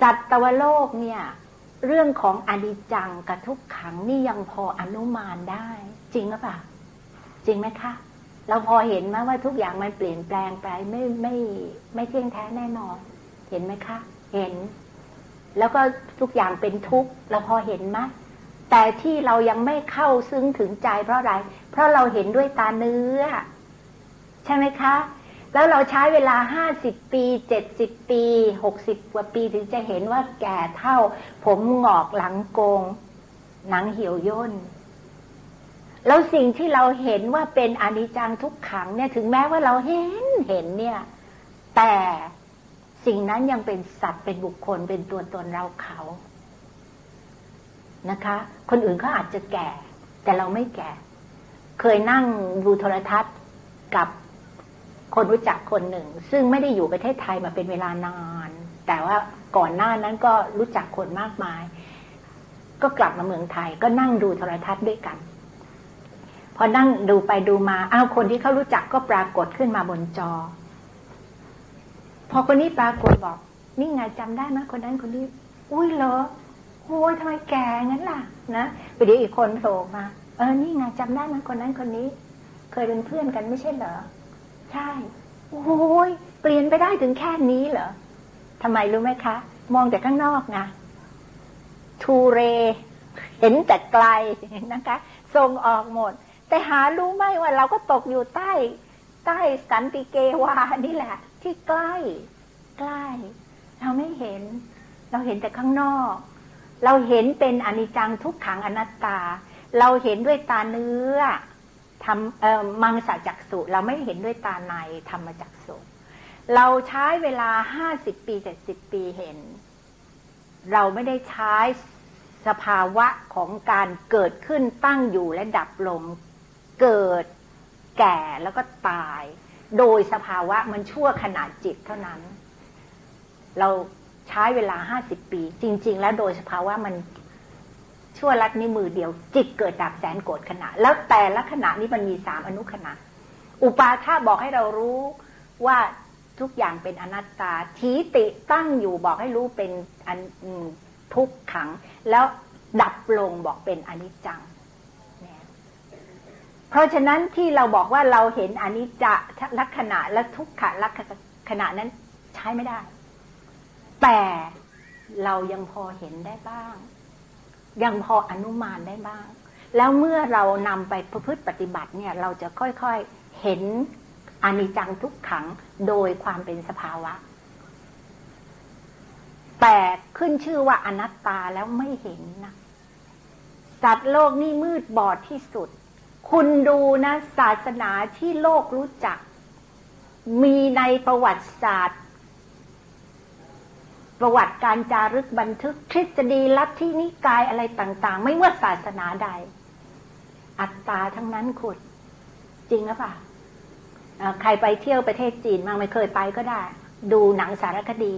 สัตวโลกเนี่ย เรื่องของอนิจจังกับทุกขังนี่ยังพออนุมานได้ จริงหรือเปล่าจริงไหมคะ เราพอเห็นไหมว่าทุกอย่างมันเปลี่ยนแปลงไปไม่ไม่ไม่เที่ยงแท้แน่นอน เห็นไหมคะ เห็น แล้วก็ทุกอย่างเป็นทุกข์เราพอเห็นไหมแต่ที่เรายังไม่เข้าซึ้งถึงใจเพราะอะไร เพราะเราเห็นด้วยตาเนื้อ ช่ไหมคะ แล้วเราใช้เวลาห้าสิบปีเจ็ดสิบปีหกสิบกว่าปีถึงจะเห็นว่าแก่เท่า ผมหงอกหลังโกง หนังเหี่ยวย่นแล้วสิ่งที่เราเห็นว่าเป็นอนิจจังทุกขังเนี่ยถึงแม้ว่าเราเห็นเห็นเนี่ย แต่สิ่งนั้นยังเป็นสัตว์เป็นบุคคลเป็นตัวตนเราเขานะคะ คนอื่นเขาอาจจะแก่ แต่เราไม่แก่ เคยนั่งดูโทรทัศน์กับ คนรู้จักคนหนึ่ง ซึ่งไม่ได้อยู่ประเทศไทยมาเป็นเวลานาน แต่ว่าก่อนหน้านั้นก็รู้จักคนมากมาย ก็กลับมาเมืองไทย ก็นั่งดูโทรทัศน์ด้วยกัน พอนั่งดูไปดูมาอ้าวคนที่เขารู้จักก็ปรากฏขึ้นมาบนจอ พอคนนี้ปรากฏบอก นี่ไงจำได้ไหมคนนั้นคนนี้ อุ้ยเหรอโอ้ยทำไมแกงั้นล่ะ นะไปเดี๋ยวอีกคนโผล่มา เออนี่ไงจำได้ไหมคนนั้นคนนี้ เคยเป็นเพื่อนกันไม่ใช่เหรอ ใช่ โอ้ยเปลี่ยนไปได้ถึงแค่นี้เหรอทำไมรู้ไหมคะ มองแต่ข้างนอกไงทูเร เห็นแต่ไกลนะคะทรงออกหมด แต่หารู้ไหมว่าเราก็ตกอยู่ใต้ ใต้สันติเกวานี่แหละ ที่ใกล้ ใกล้ เราไม่เห็น เราเห็นแต่ข้างนอก เราเห็นเป็นอนิจจังทุกขังอนัตตา เราเห็นด้วยตาเนื้อ ทำมังสจักสุเราไม่เห็นด้วยตาในธรรมจักสุเราใช้เวลาห้าสิบปีเจ็ดสิบปีเห็น เราไม่ได้ใช้สภาวะของการเกิดขึ้นตั้งอยู่และดับลง เกิดแก่แล้วก็ตาย โดยสภาวะมันชั่วขนาดจิตเท่านั้น เราใช้เวลาห้าสิบปี จริง ๆ แล้วโดยสภาวะมัน ชั่วลัดนิ้วมือเดียว จิตเกิดดับแสนโกรธขณะ แล้วแต่ละขณะนี้มันมีสามอนุขณะ อุปาท่าบอกให้เรารู้ว่าทุกอย่างเป็นอนัตตาทีติตั้งอยู่บอกให้รู้เป็นอันทุกขัง แล้วดับลงบอกเป็นอนิจจังเพราะฉะนั้นที่เราบอกว่าเราเห็นอนิจจลักษณะและทุกขลักษณะนั้นใช้ไม่ได้ แต่เรายังพอเห็นได้บ้าง ยังพออนุมานได้บ้าง แล้วเมื่อเรานำไปประพฤติปฏิบัติเนี่ยเราจะค่อยๆเห็นอนิจจังทุกขังโดยความเป็นสภาวะ แต่ขึ้นชื่อว่าอนัตตาแล้วไม่เห็นนะสัตว์โลกนี่มืดบอดที่สุด คุณดูนะศาสนาที่โลกรู้จัก มีในประวัติศาสตร์ ประวัติการจารึกบันทึกทฤษฎีลัทธินิกายอะไรต่าง ๆ ไม่ว่าศาสนาใด อัตตาทั้งนั้นขุดจริงหรือเปล่าใครไปเที่ยวประเทศจีนมาไม่เคยไปก็ได้ ดูหนังสารคดี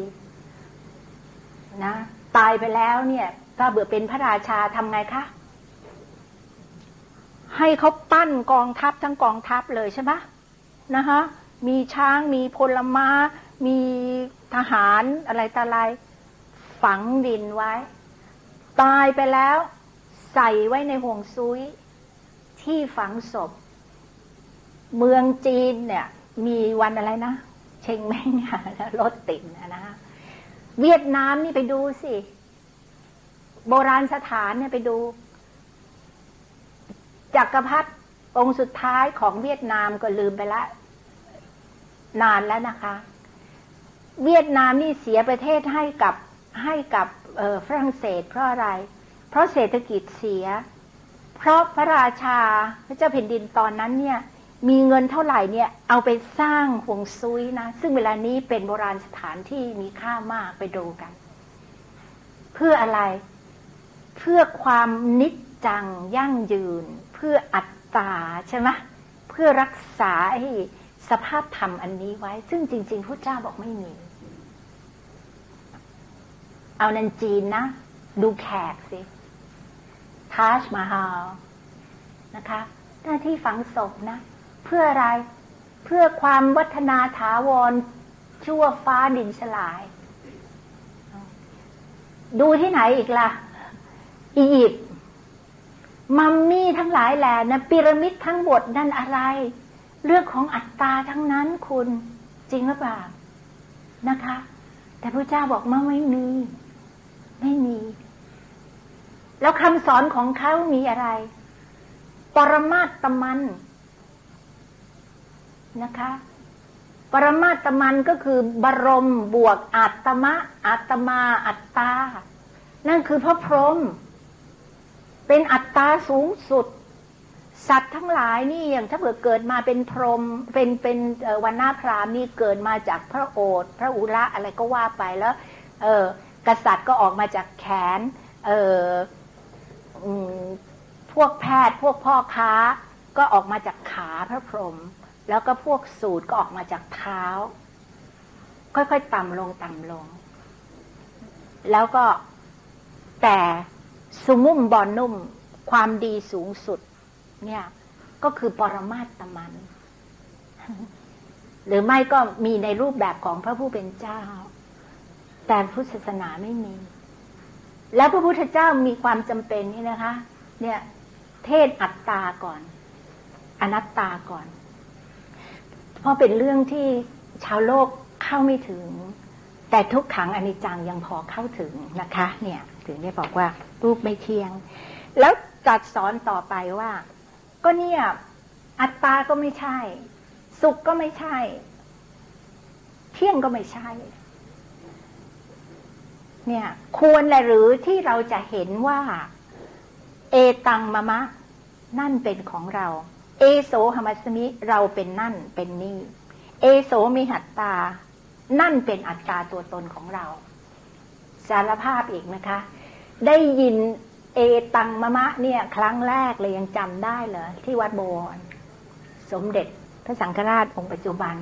นะตายไปแล้วเนี่ยถ้าเบื่อเป็นพระราชาทำไงคะ ให้เขาปั้นกองทัพทั้งกองทัพเลยใช่ไหมนะคะมีช้างมีพลม้ามี ทหารอะไรตาอะไรฝังดินไว้ ตายไปแล้วใส่ไว้ในห่วงซุยที่ฝังศพ เมืองจีนเนี่ย มีวันอะไรนะ เชงแม่งรถติดนะนะเวียดนามนี่ไปดูสิ โบราณสถานเนี่ยไปดู จักรพรรดิองค์สุดท้ายของเวียดนามก็ลืมไปละ นานแล้วนะคะ เวียดนามนี่เสียประเทศให้กับให้กับฝรั่งเศส เพราะอะไร เพราะเศรษฐกิจเสีย เพราะพระราชาพระเจ้าแผ่นดินตอนนั้นเนี่ยมีเงินเท่าไหร่เนี่ยเอาไปสร้างห่วงซุยนะซึ่งเวลานี้เป็นโบราณสถานที่มีค่ามากไปดูกัน เพื่ออะไร เพื่อความนิจจังยั่งยืน เพื่ออัตตาใช่ไหมเพื่อรักษาสภาพธรรมอันนี้ไว้ ซึ่งจริง ๆพระเจ้าบอกไม่มี เอานันจีนนะ ดูแขกสิทาชมาฮาลนะคะ หน้าที่ฝังศพนะ เพื่ออะไรเพื่อความวัฒนาถาวร ชั่วฟ้าดินสลาย ดูที่ไหนอีกละ่ะ อียิปต์มัมมี่ทั้งหลายแหล่นะพีระมิดทั้งหมดนั่นอะไร เรื่องของอัตตาทั้งนั้นคุณจริงหรือเปล่านะคะ แต่พระเจ้าบอกว่าไม่มี ไม่มี แล้วคำสอนของเขามีอะไร ปรมาตมันนะคะ ปรมาตมันก็คือบรมบวกอัตมะ อัตมา อัตตา นั่นคือพระพรหมเป็นอัตตาสูงสุด สัตว์ทั้งหลายนี่อย่างถ้าเผื่อเกิดมาเป็นพรหมเป็นเป็นวันนาพรามนี่เกิดมาจากพระโอษฐ์พระอุระอะไรก็ว่าไปแล้ว เออ ษัตริย์ก็ออกมาจากแขนเออพวกแพทย์พวกพ่อค้าก็ออกมาจากขาพระพรหมแล้วก็พวกสูตรก็ออกมาจากเท้า ค่อยๆ ต่ำลงต่ำลง แล้วก็แต่สุมุ่มบอนนุ่มความดีสูงสุด เนี่ย ก็คือปรมาตมัน หรือไม่ก็มีในรูปแบบของพระผู้เป็นเจ้า แต่พุทธศาสนาไม่มี แล้วพระพุทธเจ้ามีความจำเป็นนี่นะคะ เนี่ย เทศอัตตาก่อน อนัตตาก่อน เพราะเป็นเรื่องที่ชาวโลกเข้าไม่ถึง แต่ทุกขังอนิจจังยังพอเข้าถึงนะคะ เนี่ย ถึงได้บอกว่ารูปไม่เที่ยง แล้วจัดสอนต่อไปว่า ก็เนี่ย อัตตาก็ไม่ใช่ สุขก็ไม่ใช่ เที่ยงก็ไม่ใช่ เนี่ยควรแหละหรือที่เราจะเห็นว่า เอตังมะมะ นั่นเป็นของเรา เอโสหมัสมิเราเป็นนั่นเป็นนี่ เอโสมีหัตตา นั่นเป็นอัตตาตัวตนของเรา สารภาพอีกนะคะ ได้ยินเอตังมะมะ เนี่ย ครั้งแรกเลยยังจำได้เหรอที่วัดโบวรสมเด็จพระสังฆราชองค์ปัจจุบัน